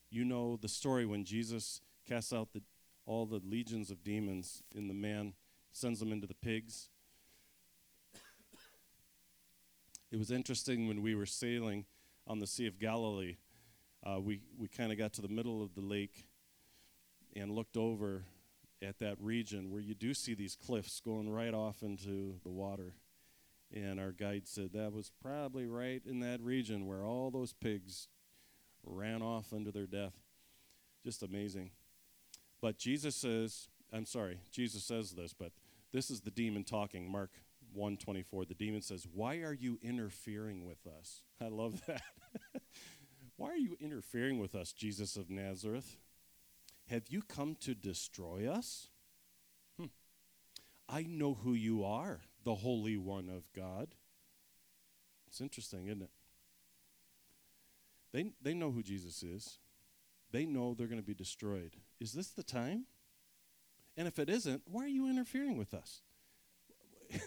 You know the story when Jesus casts out the, all the legions of demons in the man, sends them into the pigs. It was interesting when we were sailing on the Sea of Galilee. Uh, we we kind of got to the middle of the lake and looked over at that region where you do see these cliffs going right off into the water. And our guide said that was probably right in that region where all those pigs ran off unto their death. Just amazing. But Jesus says, I'm sorry, Jesus says this, but this is the demon talking, Mark 124. The demon says, Why are you interfering with us? I love that. Why are you interfering with us, Jesus of Nazareth? Have you come to destroy us? Hmm. I know who you are, the Holy One of God. It's interesting, isn't it? They, they know who Jesus is. They know they're going to be destroyed. Is this the time? And if it isn't, why are you interfering with us?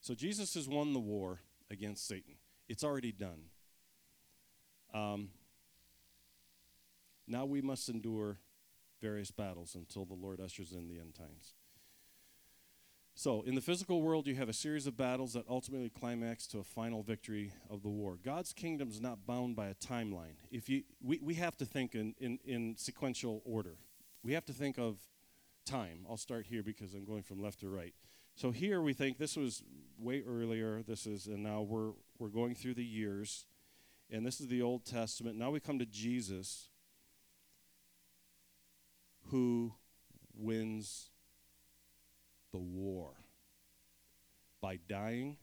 so Jesus has won the war against Satan. It's already done. Um, now we must endure various battles until the Lord ushers in the end times. So, in the physical world, you have a series of battles that ultimately climax to a final victory of the war. God's kingdom is not bound by a timeline. If you, we, we have to think in, in, in sequential order. We have to think of time. I'll start here because I'm going from left to right. So here we think this was way earlier. This is, and now we're we're going through the years, and this is the Old Testament. Now we come to Jesus, who wins the war by dying,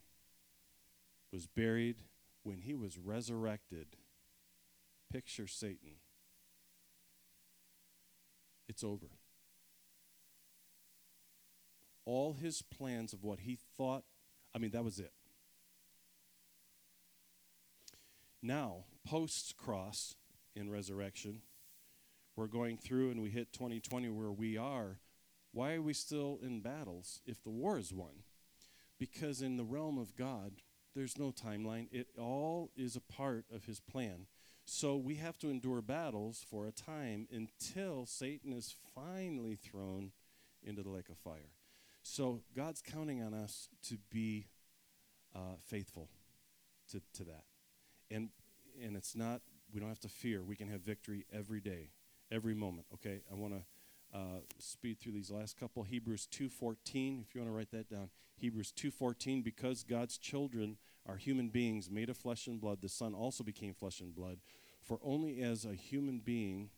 was buried. When he was resurrected, picture Satan. It's over all his plans of what he thought, I mean, that was it. Now, post cross in resurrection, we're going through and we hit 2020 where we are. Why are we still in battles if the war is won? Because in the realm of God, there's no timeline. It all is a part of his plan. So we have to endure battles for a time until Satan is finally thrown into the lake of fire. So God's counting on us to be uh, faithful to, to that. And, and it's not, we don't have to fear. We can have victory every day, every moment, okay? I want to uh, speed through these last couple. Hebrews 2.14, if you want to write that down. Hebrews 2.14, because God's children are human beings made of flesh and blood, the Son also became flesh and blood. For only as a human being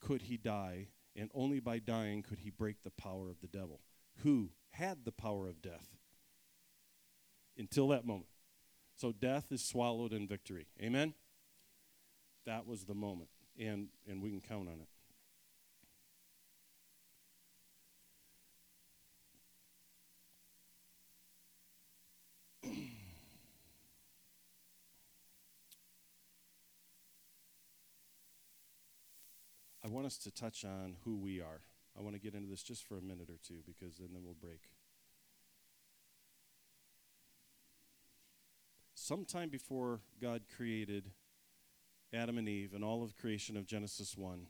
could he die, and only by dying could he break the power of the devil who had the power of death until that moment. So death is swallowed in victory. Amen? That was the moment, and, and we can count on it. I want us to touch on who we are. I want to get into this just for a minute or two because then, then we'll break. Sometime before God created Adam and Eve and all of creation of Genesis 1,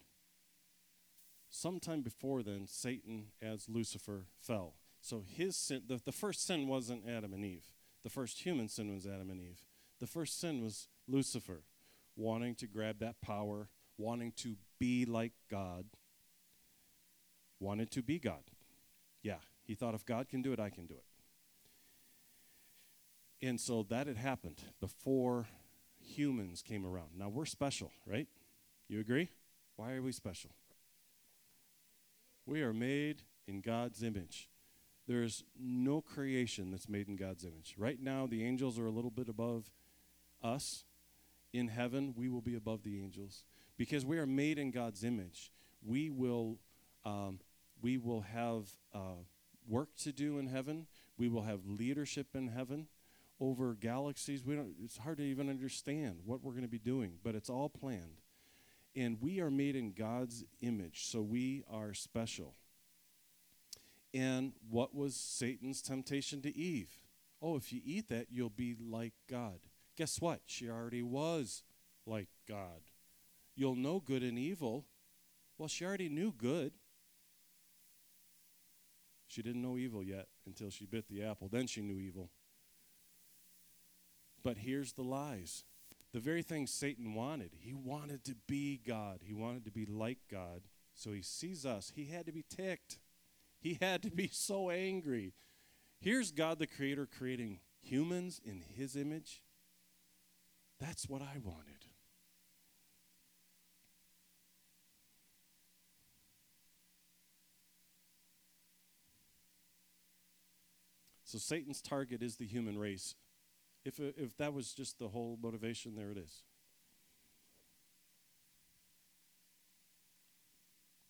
sometime before then, Satan, as Lucifer, fell. So his sin, the, the first sin wasn't Adam and Eve. The first human sin was Adam and Eve. The first sin was Lucifer, wanting to grab that power, wanting to be like God, wanted to be God. Yeah, he thought if God can do it, I can do it. And so that had happened before humans came around. Now we're special, right? You agree? Why are we special? We are made in God's image. There's no creation that's made in God's image. Right now, the angels are a little bit above us. In heaven, we will be above the angels because we are made in God's image. We will, um, we will have uh, work to do in heaven. We will have leadership in heaven over galaxies. We don't, it's hard to even understand what we're going to be doing, but it's all planned. And we are made in God's image, so we are special. And what was Satan's temptation to Eve? Oh, if you eat that, you'll be like God. Guess what? She already was like God. You'll know good and evil. Well, she already knew good. She didn't know evil yet until she bit the apple. Then she knew evil. But here's the lies. The very thing Satan wanted. He wanted to be God. He wanted to be like God. So he sees us. He had to be ticked. He had to be so angry. Here's God the Creator creating humans in His image. That's what I wanted. So Satan's target is the human race. If, uh, if that was just the whole motivation, there it is.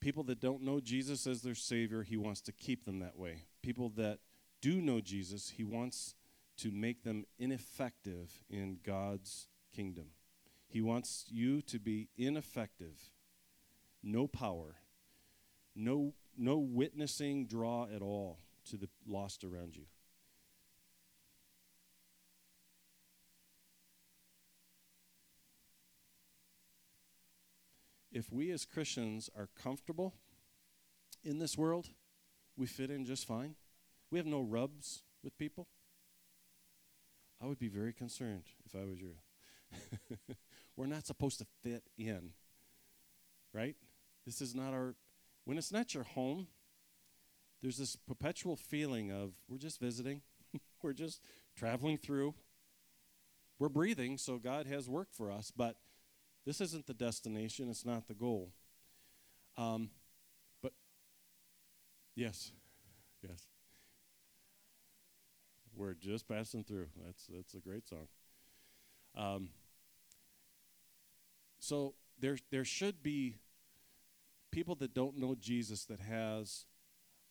People that don't know Jesus as their Savior, He wants to keep them that way. People that do know Jesus, He wants to make them ineffective in God's kingdom. He wants you to be ineffective, no power, no, no witnessing draw at all to the lost around you. If we as Christians are comfortable in this world, we fit in just fine. We have no rubs with people. I would be very concerned if I was you. We're not supposed to fit in, right? This is not our, when it's not your home, there's this perpetual feeling of we're just visiting, we're just traveling through. We're breathing, so God has work for us, but this isn't the destination, it's not the goal. Um, but, yes, yes. We're just passing through. That's, that's a great song. Um, so there, there should be people that don't know Jesus that has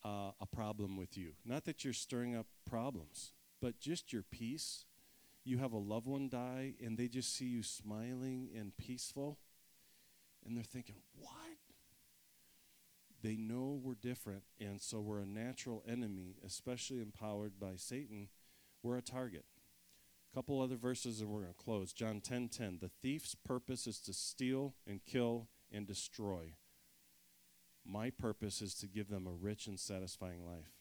uh, a problem with you. Not that you're stirring up problems, but just your peace you have a loved one die and they just see you smiling and peaceful and they're thinking, what? They know we're different, and so we're a natural enemy, especially empowered by Satan. We're a target. A couple other verses and we're going to close. John 10:10. 10, 10, the thief's purpose is to steal and kill and destroy. My purpose is to give them a rich and satisfying life.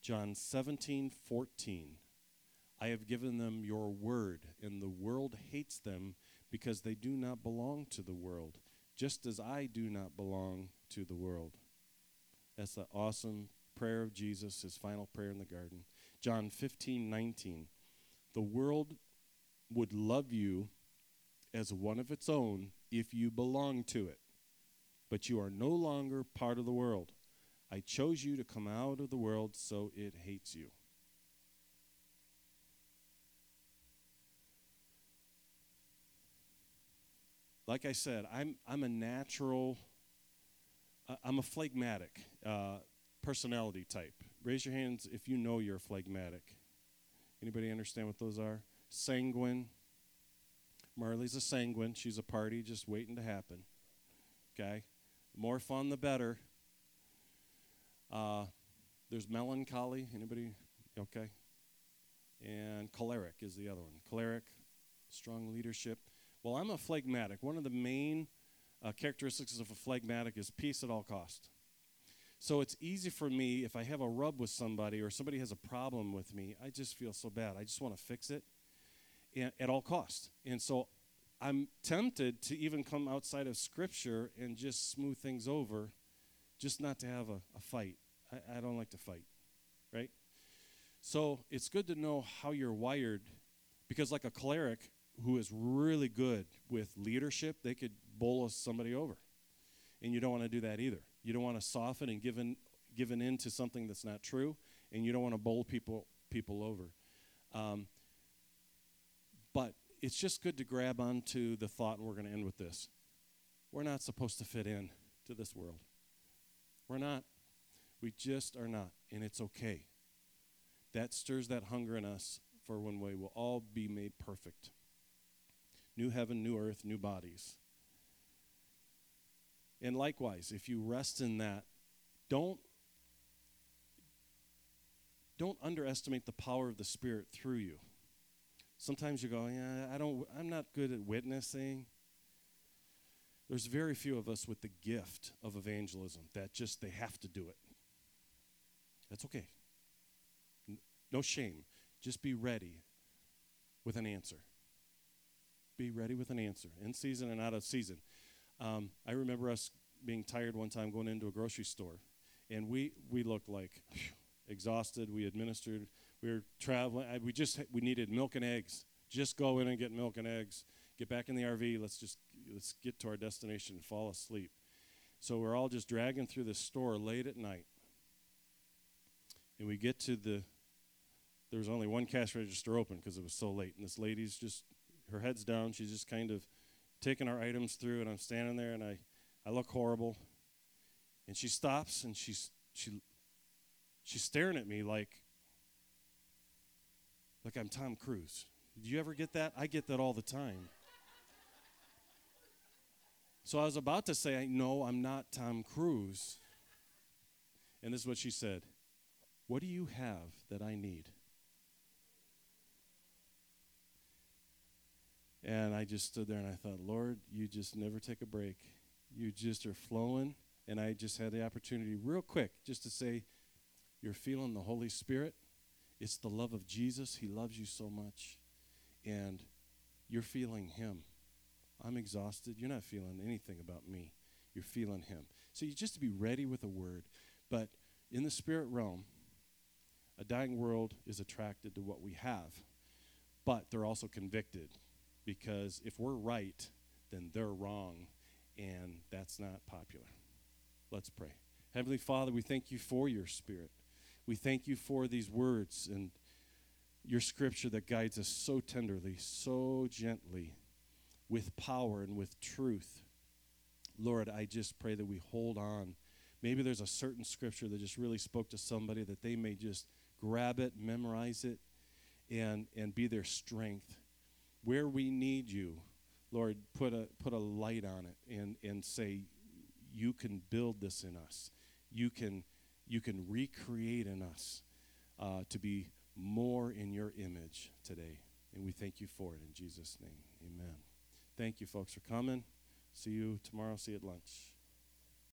John 17:14. I have given them your word, and the world hates them because they do not belong to the world, just as I do not belong to the world. That's the awesome prayer of Jesus, his final prayer in the garden. John 15, 19. The world would love you as one of its own if you belong to it. But you are no longer part of the world. I chose you to come out of the world, so it hates you. Like I said, I'm, I'm a natural, uh, I'm a phlegmatic uh, personality type. Raise your hands if you know you're phlegmatic. Anybody understand what those are? Sanguine. Marley's a sanguine. She's a party just waiting to happen. Okay? More fun, the better. Uh, there's melancholy. Anybody? Okay. And choleric is the other one. Choleric, strong leadership. Well, I'm a phlegmatic. One of the main uh, characteristics of a phlegmatic is peace at all cost. So it's easy for me if I have a rub with somebody or somebody has a problem with me, I just feel so bad. I just want to fix it at all cost. And so I'm tempted to even come outside of Scripture and just smooth things over, just not to have a, a fight. I, I don't like to fight, right? So it's good to know how you're wired because, like a choleric who is really good with leadership, they could bowl somebody over. And you don't want to do that either. You don't want to soften and give in, give in to something that's not true, and you don't want to bowl people, people over. Um, but it's just good to grab onto the thought, and we're going to end with this. We're not supposed to fit in to this world. We're not. We just are not, and it's okay. That stirs that hunger in us for when we will all be made perfect. New heaven, new earth, new bodies. And likewise, if you rest in that, don't don't underestimate the power of the Spirit through you. Sometimes you go, yeah, I don't, I'm not good at witnessing. There's very few of us with the gift of evangelism that just they have to do it. That's okay. No shame. Just be ready with an answer. Be ready with an answer, in season and out of season. Um, I remember us being tired one time going into a grocery store, and we we looked like whew, exhausted. We administered we were traveling. I, we just we needed milk and eggs. Just go in and get milk and eggs. Get back in the RV. Let's just let's get to our destination and fall asleep. So we're all just dragging through the store late at night. And we get to the there was only one cash register open because it was so late. And this lady's just her head's down. She's just kind of taking our items through, and I'm standing there, and I I look horrible. And she stops, and she's she she's staring at me like like I'm Tom Cruise. Do you ever get that? I get that all the time. So I was about to say, No, I'm not Tom Cruise. And this is what she said What do you have that I need? And I just stood there and I thought, Lord, you just never take a break. You just are flowing. And I just had the opportunity, real quick, just to say, You're feeling the Holy Spirit. It's the love of Jesus. He loves you so much. And you're feeling Him. I'm exhausted. You're not feeling anything about me. You're feeling Him. So you just to be ready with a word. But in the spirit realm, a dying world is attracted to what we have. But they're also convicted because if we're right, then they're wrong. And that's not popular. Let's pray. Heavenly Father, we thank you for your spirit. We thank you for these words and your scripture that guides us so tenderly, so gently, with power and with truth. Lord, I just pray that we hold on. Maybe there's a certain scripture that just really spoke to somebody that they may just grab it, memorize it, and, and be their strength. Where we need you, Lord, put a, put a light on it and, and say, You can build this in us. You can you can recreate in us uh, to be more in your image today. And we thank you for it in Jesus' name. Amen. Thank you, folks, for coming. See you tomorrow. See you at lunch.